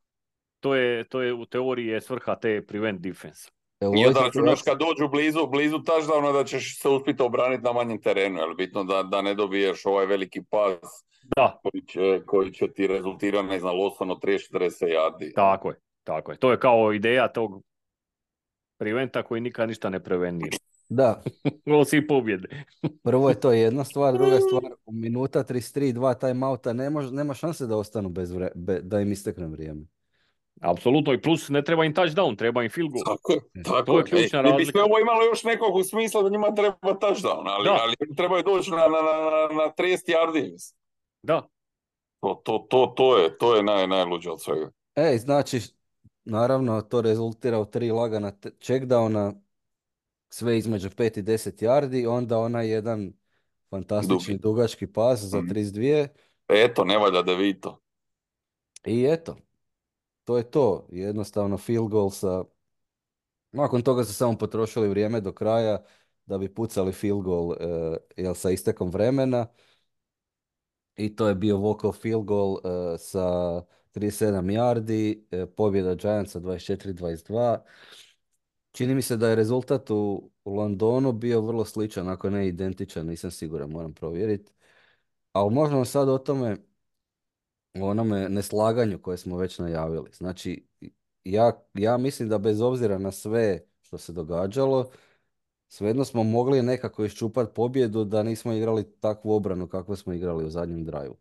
to je, to je u teoriji je svrha te prevent defense. Ovoj onda računaš kad dođu blizu, blizu touchdowna da ćeš se uspjeti obraniti na manjem terenu, jer bitno da, da ne dobiješ ovaj veliki pas Da, koji će, koji će ti rezultirati, ne znam, losom od 30-40 yardi. tako je, tako je. To je kao ideja tog preventa koji nikad ništa ne prevenira. Da, Osim pobjede. prvo je to jedna stvar, druga stvar, u minuta 33, dva timeouta, ne mož- nema šanse da ostanu bez vre- be- da im istekne vrijeme. Apsolutno i plus ne treba im touchdown, treba im field goal. Tako je, tako To je ključna bi razlika. sve ovo imalo još nekog smisla da njima treba touchdown, ali, Da. ali trebaju doći na, na, na, na 30 yardi. Da, To, to, to, to je, to je naj, najluđe od svega. Ej, znači, naravno, to rezultira u tri lagana checkdowna, sve između 5 i 10 yardi, onda onaj jedan fantastični Dugi. dugački pas za Mhm. 32 Eto, ne valja DeVito. i eto, to je to. Jednostavno field goal sa... Nakon toga su samo potrošili vrijeme do kraja da bi pucali field goal eh, jel, sa istekom vremena. I to je bio walk-off field goal eh, sa 37 yardi, eh, pobjeda Giantsa 24-22. Čini mi se da je rezultat u Londonu bio vrlo sličan, ako ne identičan, nisam siguran, moram provjeriti. Ali možemo sad o tome, o onome neslaganju koje smo već najavili. Znači, ja, ja mislim da bez obzira na sve što se događalo, svejedno smo mogli nekako iščupati pobjedu da nismo igrali takvu obranu kakvu smo igrali u zadnjem draju.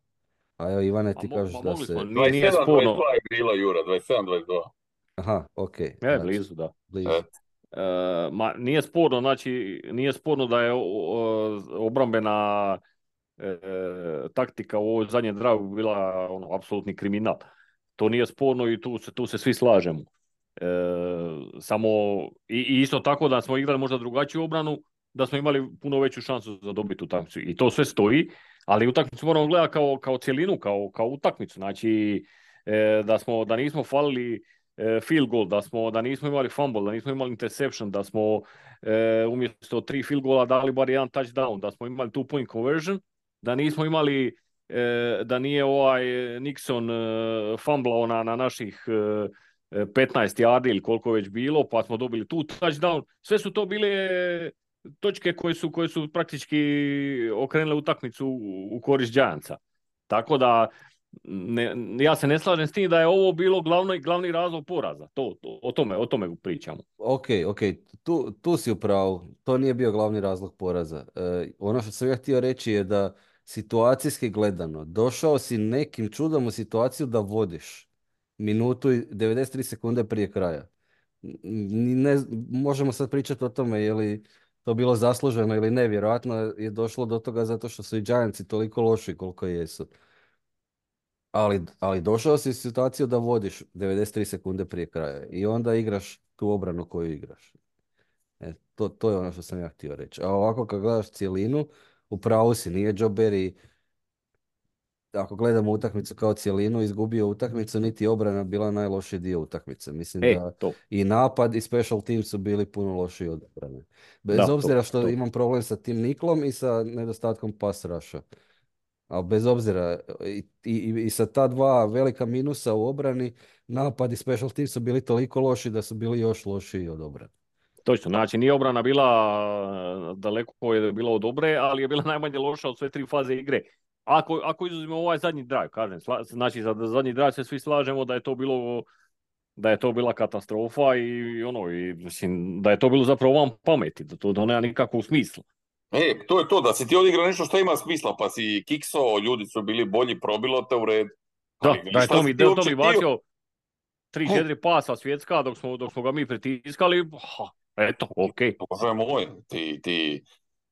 A evo Ivane, ti kažeš da se... smo, nije, nije 27-22 sporno. je bila Jura, 27-22. Aha, ok. Je, znači, blizu, da. blizu. E, E, ma, nije sporno, znači, nije sporno da je o- o- obrambena e, e, taktika u ovoj zadnjem dragu bila ono, apsolutni kriminal. To nije sporno i tu se, tu se svi slažemo. E, samo i, i isto tako da smo igrali možda drugačiju obranu, da smo imali puno veću šansu za dobiti utakmicu. I to sve stoji, ali utakmicu moramo gledati kao, kao cjelinu, kao, kao utakmicu. Znači, e, da, smo, da nismo falili e, field goal, da, smo, da nismo imali fumble, da nismo imali interception, da smo e, umjesto tri field goala dali bar jedan touchdown, da smo imali two point conversion, da nismo imali e, da nije ovaj Nixon e, fumblao na, na naših e, e, 15 yardi ili koliko već bilo, pa smo dobili tu touchdown. Sve su to bile točke koje su, koje su praktički okrenule utakmicu u, u korist Giantsa. Tako da ne, ja se ne slažem s tim da je ovo bilo glavni, glavni razlog poraza. To, to, o, tome, o tome pričamo. Ok, ok, tu, tu si u. To nije bio glavni razlog poraza. E, ono što sam ja htio reći je da situacijski gledano, došao si nekim čudom u situaciju da vodiš minutu i 93 sekunde prije kraja. Ne, možemo sad pričati o tome je li to bilo zasluženo ili ne, vjerojatno je došlo do toga zato što su i Giantsi toliko loši koliko jesu. Ali, ali došao si u situaciju da vodiš 93 sekunde prije kraja i onda igraš tu obranu koju igraš. E, to, to je ono što sam ja htio reći. A ovako kad gledaš cijelinu, u pravu si, nije Joe Barry, ako gledamo utakmicu kao cijelinu, izgubio utakmicu, niti obrana bila najlošiji dio utakmice. Mislim E, da to. i napad i special team su bili puno lošiji od obrane. Bez Da, obzira što to. imam problem sa tim Niklom i sa nedostatkom pass rusha. Ali bez obzira i, i, i sa ta dva velika minusa u obrani, napad i special team su bili toliko loši da su bili još lošiji od obrane. Točno, znači nije obrana bila daleko je bila od dobre, ali je bila najmanje loša od sve tri faze igre. Ako, ako izuzmemo ovaj zadnji drive, kažem, sla- znači za zadnji drive se svi slažemo da je to bilo da je to bila katastrofa i ono i mislim da je to bilo zapravo van pameti, da to da nema nikakvog smisla. E, to je to, da si ti odigrao nešto što ima smisla, pa si kikso, ljudi su bili bolji, probilo te u red. Da, Ali da je to mi, da to mi bacio 3-4 pasa svjetska dok smo, dok smo ga mi pritiskali. Ha, eto, okej. Bože moj, ti, ti,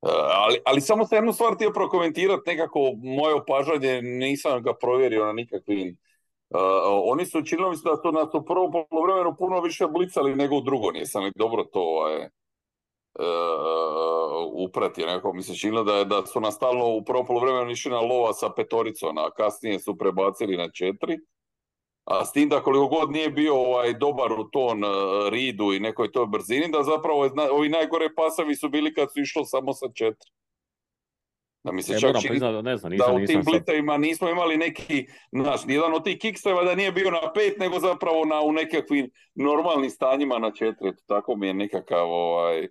ali, ali samo sam jednu stvar htio prokomentirati, nekako moje opažanje, nisam ga provjerio na nikakvim. e, oni su činili mi se da su nas u prvom polovremenu puno više blicali nego u drugom, jesam li dobro to ovaj, e, upratio, nekako mi se činilo da, da su nas stalno u prvom polovremenu išli na lova sa petoricom, a kasnije su prebacili na četiri. A s tim da koliko god nije bio ovaj dobar u ton uh, ridu i nekoj toj brzini, da zapravo ovi najgore pasovi su bili kad su išlo samo sa četiri. Da mi se E, čak moram čini priznati da ne znam, da nisam, u tim blitevima nismo imali neki, znaš, nijedan od tih kikseva da nije bio na pet, nego zapravo na, u nekakvim normalnim stanjima na četiri. Tako mi je nekakav, ovaj,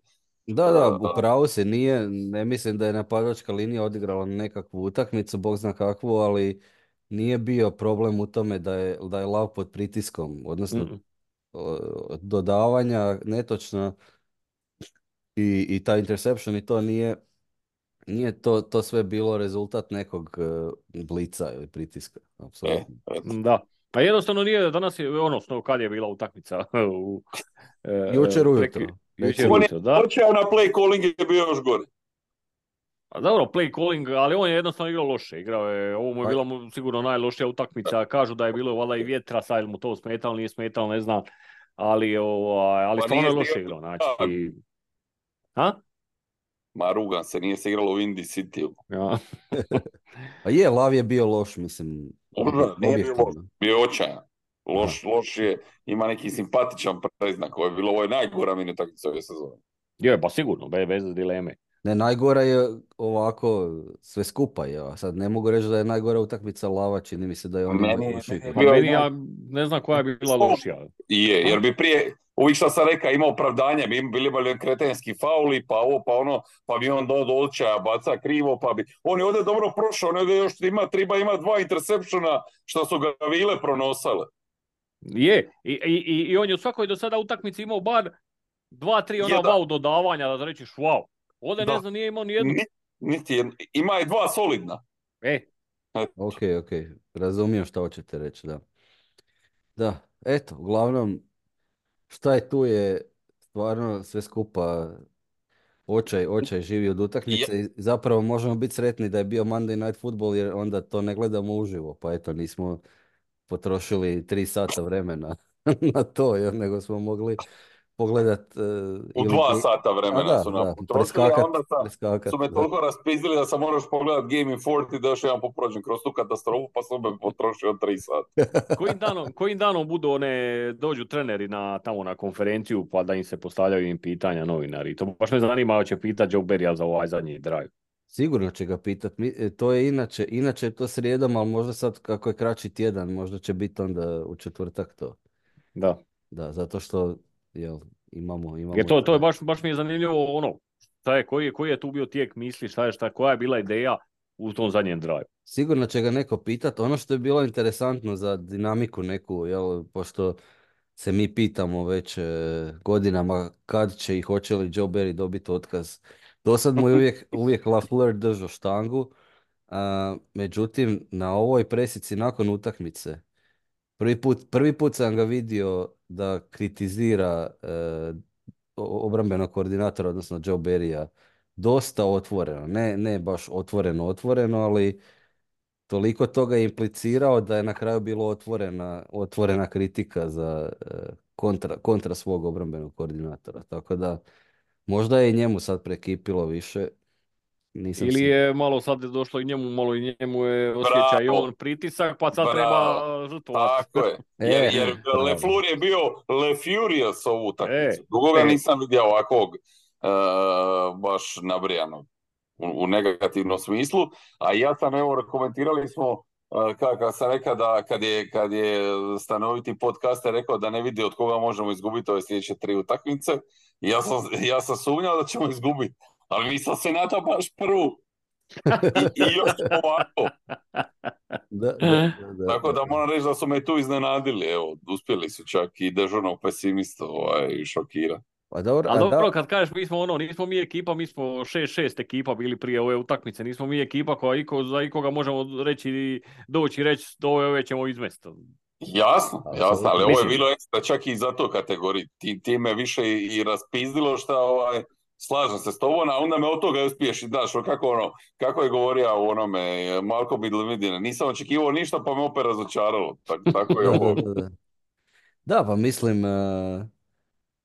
Da, da, Da. u pravu se nije, ne mislim da je napadačka linija odigrala nekakvu utakmicu, bog zna kakvu, ali nije bio problem u tome da je, da je Lav pod pritiskom, odnosno Mm. dodavanja netočna i, i ta interception i to nije, nije to, to sve bilo rezultat nekog e, blica ili pritiska, e, apsolutno. Da. Pa jednostavno nije, danas je, ono, kad je bila utakmica u... e, Jučer ujutro. Jučer ujutro, da. na play calling je bio još gore. A dobro, play calling, ali on je jednostavno igrao loše. Igrao je, ovo mu je Pa- bila mu sigurno najlošija utakmica. Kažu da je bilo valjda i vjetra, sad mu to smetalo, nije smetalo, ne znam. Ali, ovaj, ali Pa stvarno je loše igrao. Znači, a? Ma rugan se, nije se igralo u Indy City. Ja. A je, Lav je bio loš, mislim, nije bio loš. Bio je očajan. Loš, loš je, ima neki simpatičan preznak. Ovo je bilo ovo je najgora mini utakmica ove sezone. Je, pa sigurno, bez, bez dileme. Ne, najgora je ovako sve skupa je, a sad ne mogu reći da je najgora utakmica Lava, čini mi se da je on Meni- loši meni. Pa meni ja ne znam koja bi bila lošija. Je, jer bi prije, uvijek što sam rekao, ima opravdanje, bi bili bili kretenski fauli, pa ovo, pa ono, pa bi on do dočaja baca krivo, pa bi... On je ovdje dobro prošao, on je ovdje još ima, treba ima dva intersepšona što su ga vile pronosale. Je, i, i, i, i on je u svakoj do sada utakmici imao bar dva, tri ona Jedan. wow dodavanja da rećeš wow. Ovdje Da. ne znam, nije imao ni jednu. Ni- Niti jedno. Ima je dva solidna. E, Ok, ok, razumijem što hoćete reći, da. Da, eto, uglavnom, šta je tu je stvarno sve skupa očaj, očaj živi od utakmice i zapravo možemo biti sretni da je bio Monday Night Football jer onda to ne gledamo uživo, pa eto nismo potrošili tri sata vremena na to, jer nego smo mogli pogledat... e, U ili- dva sata a vremena da, su nam potrošili, a preskakat, onda sam, preskakat, su me da. toliko raspizdili da sam moraš pogledat Game in 40 da još jedan poprođem kroz tu katastrofu, pa sam me potrošio tri sata. kojim danom, kojim danom budu one, dođu treneri na, tamo na konferenciju pa da im se postavljaju im pitanja novinari. To baš me zanima hoće pitati Joe Berrya za ovaj zadnji drive. Sigurno će ga pitat. Mi- e, To je inače, inače je to srijedom, ali možda sad kako je kraći tjedan, možda će biti onda u četvrtak to. Da. Da, zato što jel, imamo, imamo Jer to, to je baš, baš mi je zanimljivo ono, šta je, koji, je, koji je tu bio tijek misli, šta je, šta, koja je bila ideja u tom zadnjem drive. Sigurno će ga neko pitat. Ono što je bilo interesantno za dinamiku neku, jel, pošto se mi pitamo već e, godinama kad će i hoće li Joe Barry dobiti otkaz. Do sad mu je uvijek, uvijek LaFleur držao štangu, a, međutim na ovoj presici nakon utakmice prvi put, prvi put sam ga vidio da kritizira e, obrambenog koordinatora, odnosno Joe Barrya, dosta otvoreno. Ne, ne baš otvoreno, otvoreno, ali toliko toga je implicirao da je na kraju bilo otvorena, otvorena kritika za e, kontra, kontra svog obrambenog koordinatora. Tako da možda je i njemu sad prekipilo više. Nisam Ili je malo sad došlo i njemu, malo i njemu je osjeća i on pritisak, pa sad Bravo. treba žrtvovati. Tako je. E, Jer, jer bravo. LeFleur je bio Le Furious ovu utakmicu. E, Dugo ga e. nisam vidio ovakvog e, baš nabrijanog u, u negativnom smislu. A ja sam, evo, komentirali smo ka- kad sam rekao da kad je, kad je stanoviti podcaster rekao da ne vidi od koga možemo izgubiti ove sljedeće tri utakmice. I ja sam, ja sam sumnjao da ćemo izgubiti. Ali nisam se na to baš prvu. I, i još ovako. Da, da, da, da, Tako da da. moram reći da su me tu iznenadili, evo, uspjeli su čak i dežurnog pesimistu ovaj, šokira. Pa dobro, Ali a dobro, da, kad kažeš mi smo ono, nismo mi ekipa, mi smo 6-6 ekipa bili prije ove utakmice, nismo mi ekipa koja iko, za ikoga možemo reći, doći i reći ove, ove ćemo izmesti. Jasno, Apsolutno. jasno, ali ovo je bilo ekstra čak i za to kategoriji. Ti, ti me više i, raspizdilo šta ovaj, slažem se s tobom, a onda me od toga uspiješ i daš, kako ono, kako je govorio u onome eh, Marko Bidlvidine, nisam očekivao ništa pa me opet razočaralo, tako, tako je da, ovo. da, pa mislim, e,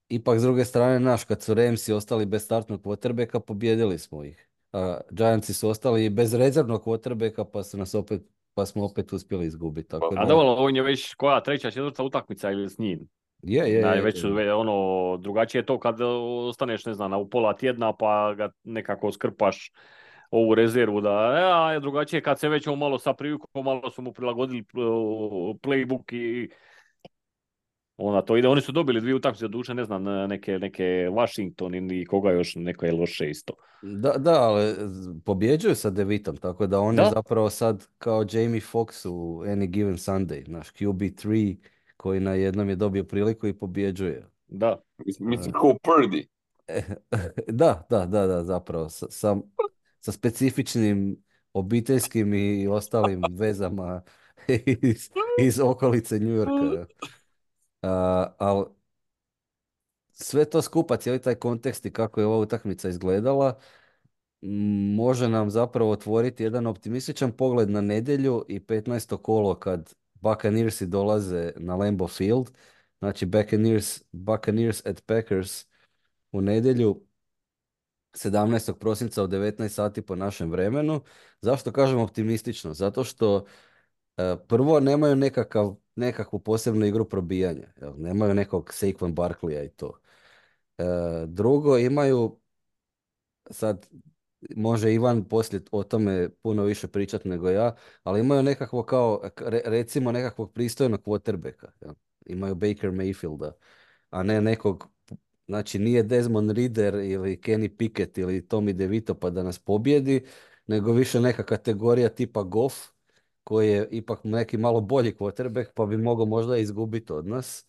ipak s druge strane, naš, kad su Ramsi ostali bez startnog quarterbacka, pobjedili smo ih. A Giantsi su ostali bez rezervnog quarterbacka, pa su nas opet, pa smo opet uspjeli izgubiti. Tako Pa, A da, dobro, on je već koja treća, četvrta utakmica ili s njim. Je, je, je, Da, već je. su ve- ono, drugačije je to kad ostaneš, ne znam, u pola tjedna pa ga nekako skrpaš ovu rezervu da, a drugačije kad se već on malo sa privikom, malo su mu prilagodili pl- playbook i onda to ide. Oni su dobili dvije utakmice, duše ne znam, neke, neke Washington ili koga još, neko je loše isto. Da, da, ali pobjeđuju sa Devitom, tako da on je Da. zapravo sad kao Jamie Foxx u Any Given Sunday, naš QB3 koji na jednom je dobio priliku i pobjeđuje. Da. Mislim, ko Purdy. Da, da, da, da, zapravo, sa, sa, sa specifičnim obiteljskim i ostalim vezama iz, iz okolice New Yorka. ali sve to skupa, cijeli taj kontekst i kako je ova utakmica izgledala, može nam zapravo otvoriti jedan optimističan pogled na nedjelju i 15. kolo kad Buccaneersi dolaze na Lambeau Field. Znači Buccaneers, Buccaneers at Packers u nedjelju 17. prosinca u 19 sati po našem vremenu. Zašto kažem optimistično? Zato što e, prvo nemaju nekakav, nekakvu posebnu igru probijanja. Nemaju nekog Saquon Barkleya i to. E, drugo, imaju sad može Ivan poslije o tome puno više pričati nego ja, ali imaju nekakvo kao, re- recimo nekakvog pristojnog quarterbacka. jel? Imaju Baker Mayfielda, a ne nekog, znači nije Desmond Reader ili Kenny Pickett ili Tommy DeVito pa da nas pobjedi, nego više neka kategorija tipa Goff, koji je ipak neki malo bolji quarterback, pa bi mogao možda izgubiti od nas.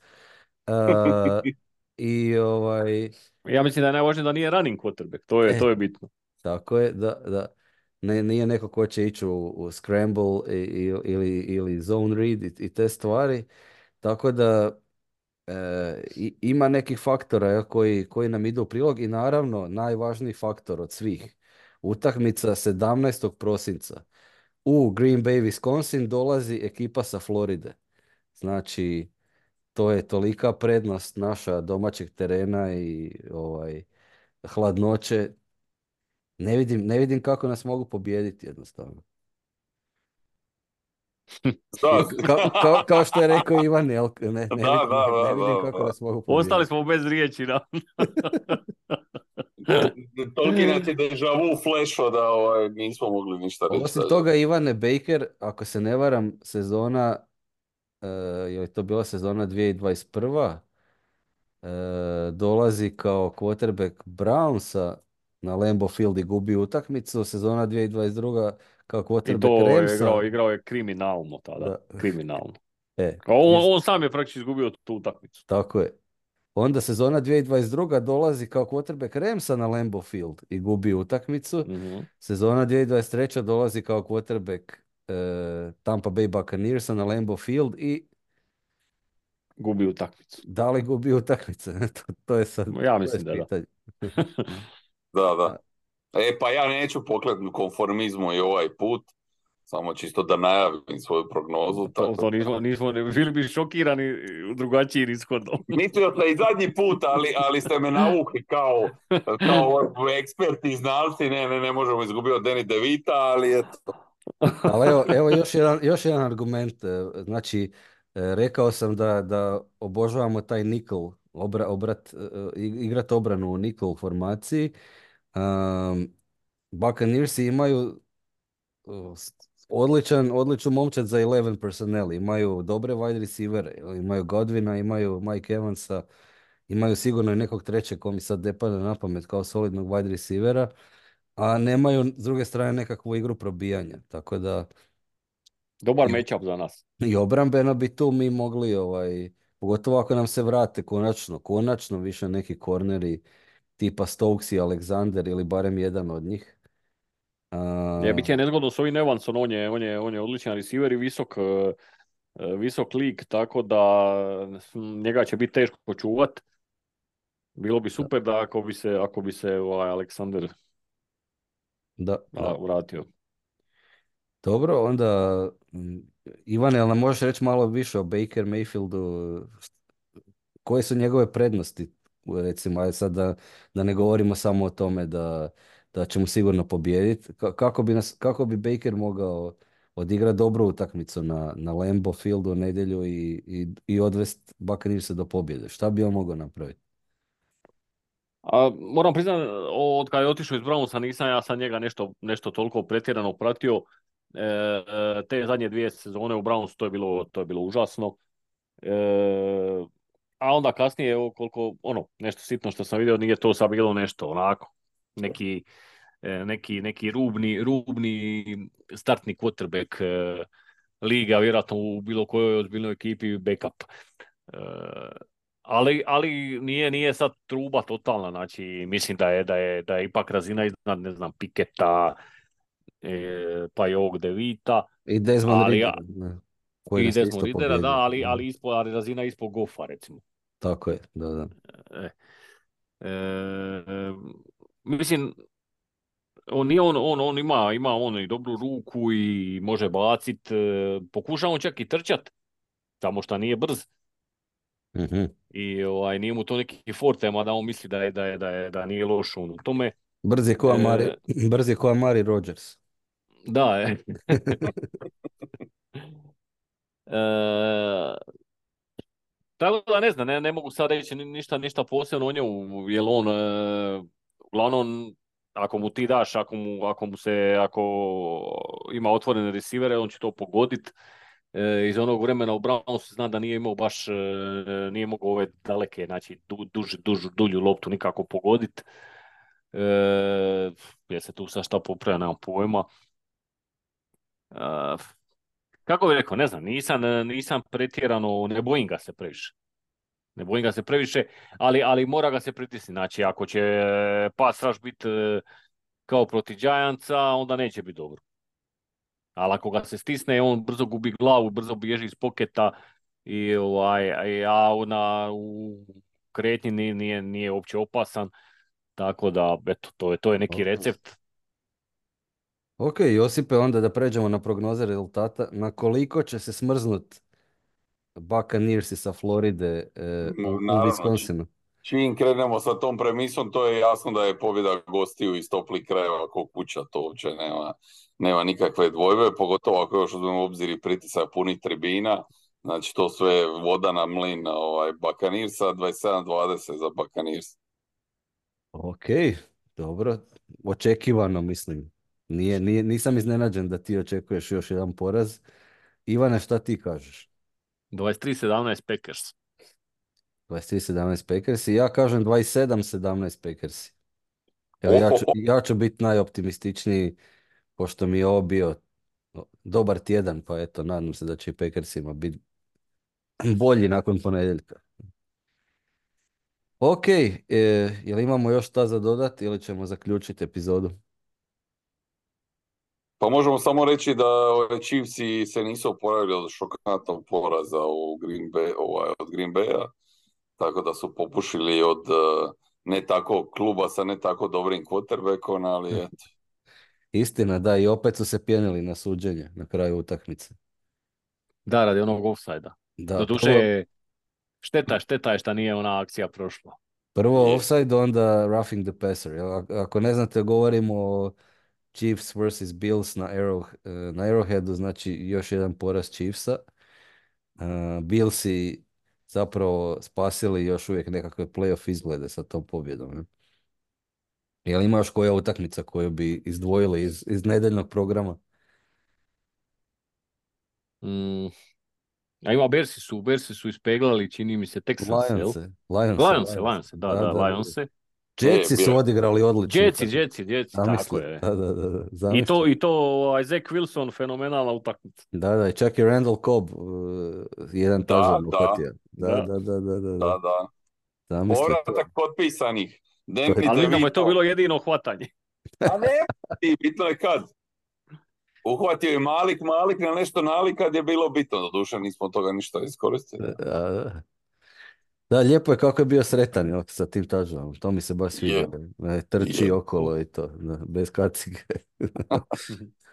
E, I ovaj, Ja mislim da je najvažnije da nije running quarterback, to je, E. to je bitno. Tako je, da, da. Ne, nije neko ko će ići u, u scramble i, i- ili, ili zone read i, i te stvari. Tako da e, ima nekih faktora koji, koji nam idu u prilog i naravno najvažniji faktor od svih. Utakmica 17. prosinca u Green Bay, Wisconsin dolazi ekipa sa Floride. Znači, to je tolika prednost naša domaćeg terena i ovaj, hladnoće ne vidim, ne vidim kako nas mogu pobijediti jednostavno. Da, Kao, kao, kao što je rekao Ivan, jel? Ne, ne, Da, vidim, da, ne da, vidim da, kako da. nas mogu pobijediti. Ostali smo bez riječi, da. toliki nas je deja vu flešo da ovaj, nismo mogli ništa reći. Osim toga, Ivane Baker, ako se ne varam, sezona, uh, je li to bila sezona 2021. e, dolazi kao quarterback Brownsa na Lambeau Field i gubi utakmicu, sezona 2022. kao I quarterback to je Ramsa. igrao, igrao je kriminalno tada. Da. Kriminalno. E, On, on sam je praktički izgubio tu utakmicu. Tako je. Onda sezona 2022. dolazi kao quarterback Ramsa na Lambeau Field i gubi utakmicu. Mhm. Sezona 2023. dolazi kao quarterback e, Tampa Bay Buccaneersa na Lambeau Field i Gubi utakmicu. da li gubi utakmice? to, to je sad Ja mislim je da. pitanje. Da, da. E, pa ja neću poklet konformizmu i ovaj put, samo čisto da najavim svoju prognozu. To, tako to nismo, nismo, bili bi šokirani drugačijim ishodom. Mislio sam i zadnji put, ali, ali ste me navukli kao, kao eksperti i znalci, ne, ne, ne možemo izgubiti od Deni Devita, ali eto. Ali evo, evo još jedan, još jedan argument. e, Znači, e, rekao sam da, da obožavamo taj nickel, obra, obrat, e, igrat obranu u nickel formaciji. Um, Buccaneersi imaju odličan, odličnu momčad za 11 personnel. Imaju dobre wide receivere, imaju Godwina, imaju Mike Evansa, imaju sigurno i nekog trećeg ko mi sad ne pada na pamet kao solidnog wide receivera, a nemaju s druge strane nekakvu igru probijanja. Tako da Dobar matchup za nas. i obrambeno bi tu mi mogli ovaj, Pogotovo ako nam se vrate konačno, konačno više neki korneri tipa Stokes i Alexander ili barem jedan od njih. Je biti je nezgodno s ovim Evansom, on je, on je, on je odličan receiver i visok, e, e, visok lik, tako da njega će biti teško čuvat. Bilo bi super da ako bi se, ako bi se ovaj Aleksander da, da. vratio. Dobro, onda Ivane, ali nam možeš reći malo više o Baker Mayfieldu? Koje su njegove prednosti? Recimo, aj sad da, da ne govorimo samo o tome da, da ćemo sigurno pobijediti. Kako bi, nas, kako bi Baker mogao odigrati dobru utakmicu na, na Lambo Fieldu u nedjelju i, i, i odvesti se do pobjede? Šta bi on mogao napraviti? A, moram priznati, od kada je otišao iz Brownsa nisam ja sam njega nešto, nešto toliko pretjerano pratio. E, e, te zadnje dvije sezone u Browns to je bilo, to je bilo užasno. E, a onda kasnije, evo koliko, ono, nešto sitno što sam vidio, nije to sad bilo nešto onako, neki, neki, neki rubni, rubni startni quarterback liga, vjerojatno u bilo kojoj ozbiljnoj ekipi backup. Ali, ali nije, nije sad truba totalna, znači mislim da je, da je, da je ipak razina iznad, ne znam, Piketa, e, pa i ovog Devita. I Desmond ali, Ridder, I Desmond da, ali, ali, ispod, ali razina ispod Gofa, recimo. Tako je, da, da. E, e, mislim, on, nije on, on, on ima, ima on i dobru ruku i može bacit, e, pokuša on čak i trčat, samo što nije brz. mm I ovaj, nije mu to neki forte, mada on misli da je, da je, da je, da nije loš on u tome. Brz je ko Mari, e, brz je ko Mari Rogers. Da, je. e, tako da ne znam, ne, ne mogu sad reći ništa, ništa posebno o njemu, jer on, e, uglavnom, ako mu ti daš, ako mu, ako mu se, ako ima otvorene resivere, on će to pogoditi. E, iz onog vremena u Brownsu zna da nije imao baš, e, nije mogao ove daleke, znači du, duž, duž, dulju loptu nikako pogoditi. E, je se tu sa šta popravlja, nemam pojma. E, kako bih rekao, ne znam, nisam, nisam pretjerano, ne bojim ga se previše. Ne bojim ga se previše, ali, ali mora ga se pritisniti. Znači, ako će pas raš biti e, kao proti Giantsa, onda neće biti dobro. Ali ako ga se stisne, on brzo gubi glavu, brzo bježi iz poketa i ovaj, a na, u kretnji nije, nije, nije uopće opasan. Tako da, eto, to je, to je neki recept. Ok, Josipe, onda da pređemo na prognoze rezultata. Na koliko će se smrznut Buccaneersi sa Floride e, u, u Wisconsinu? Čim krenemo sa tom premisom, to je jasno da je pobjeda gostiju iz toplih krajeva kog kuća, to uopće nema, nema nikakve dvojbe, pogotovo ako još uzmemo u obzir i pritisak punih tribina, znači to sve voda na mlin ovaj, Bakanirsa, 27-20 za Bakanirs. Ok, dobro, očekivano mislim. Nije, nije, nisam iznenađen da ti očekuješ još jedan poraz. Ivane, šta ti kažeš? 23-17 Packers. 23-17 Packers i ja kažem 27-17 Packers. Ja, ja, ću, ja ću biti najoptimističniji pošto mi je ovo bio dobar tjedan, pa eto, nadam se da će i Packersima biti bolji nakon ponedjeljka. Ok, e, jel imamo još šta za dodati ili ćemo zaključiti epizodu? Pa možemo samo reći da ove Chiefsi se nisu oporavili od šokantnog poraza u Green Bay, ovaj, od Green Baya, tako da su popušili od e, ne tako kluba sa ne tako dobrim quarterbackom, ali eto. Istina, da, i opet su se pjenili na suđenje na kraju utakmice. Da, radi onog offside-a. Da, Doduše, šteta, šteta je što nije ona akcija prošla. Prvo offside, onda roughing the passer. Ako ne znate, govorimo o Chiefs vs. Bills na, Arrow, eh, na Arrowheadu, znači još jedan poraz Chiefsa. Uh, Billsi zapravo spasili još uvijek nekakve playoff izglede sa tom pobjedom. Ne? Jel ima još koja utakmica koju bi izdvojili iz, iz nedeljnog programa? Mm. A ima Bersi su, Bersi su ispeglali, čini mi se, Texans, Lions, jel? Lions, Lions, Lions, da, da, da, Lions. Jetsi bio su odigrali odlično. Jetsi, Jetsi, Jetsi, tako je. Da, da, da, da. I to, i to ovaj, Zach Wilson, fenomenalna utakmica. Da, da, i čak i Randall Cobb uh, jedan Da, da. uhvatio. Da, Da. da, da, da, da, da. Da, da. Povratak potpisanih. Danny Ali da mu je to bilo jedino hvatanje. A ne, i bitno je kad. Uhvatio je Malik, Malik na nešto nalik kad je bilo bitno. Doduše nismo toga ništa iskoristili. Da, lijepo je kako je bio sretan jel, sa tim touchdownom. To mi se baš sviđa. Ne, trči Je. okolo i to, da, bez kacige.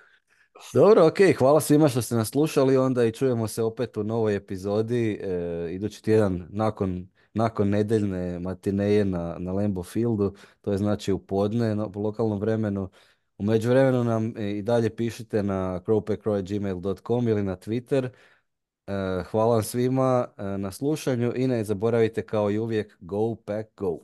Dobro, ok, hvala svima što ste nas slušali, onda i čujemo se opet u novoj epizodi, e, idući tjedan nakon, nakon nedeljne matineje na, na Lambeau Fieldu, to je znači u podne no, po lokalnom vremenu. U međuvremenu nam e, i dalje pišite na crowpackcrow.gmail.com ili na Twitter. E, hvala vam svima e, na slušanju i ne zaboravite kao i uvijek go pack go.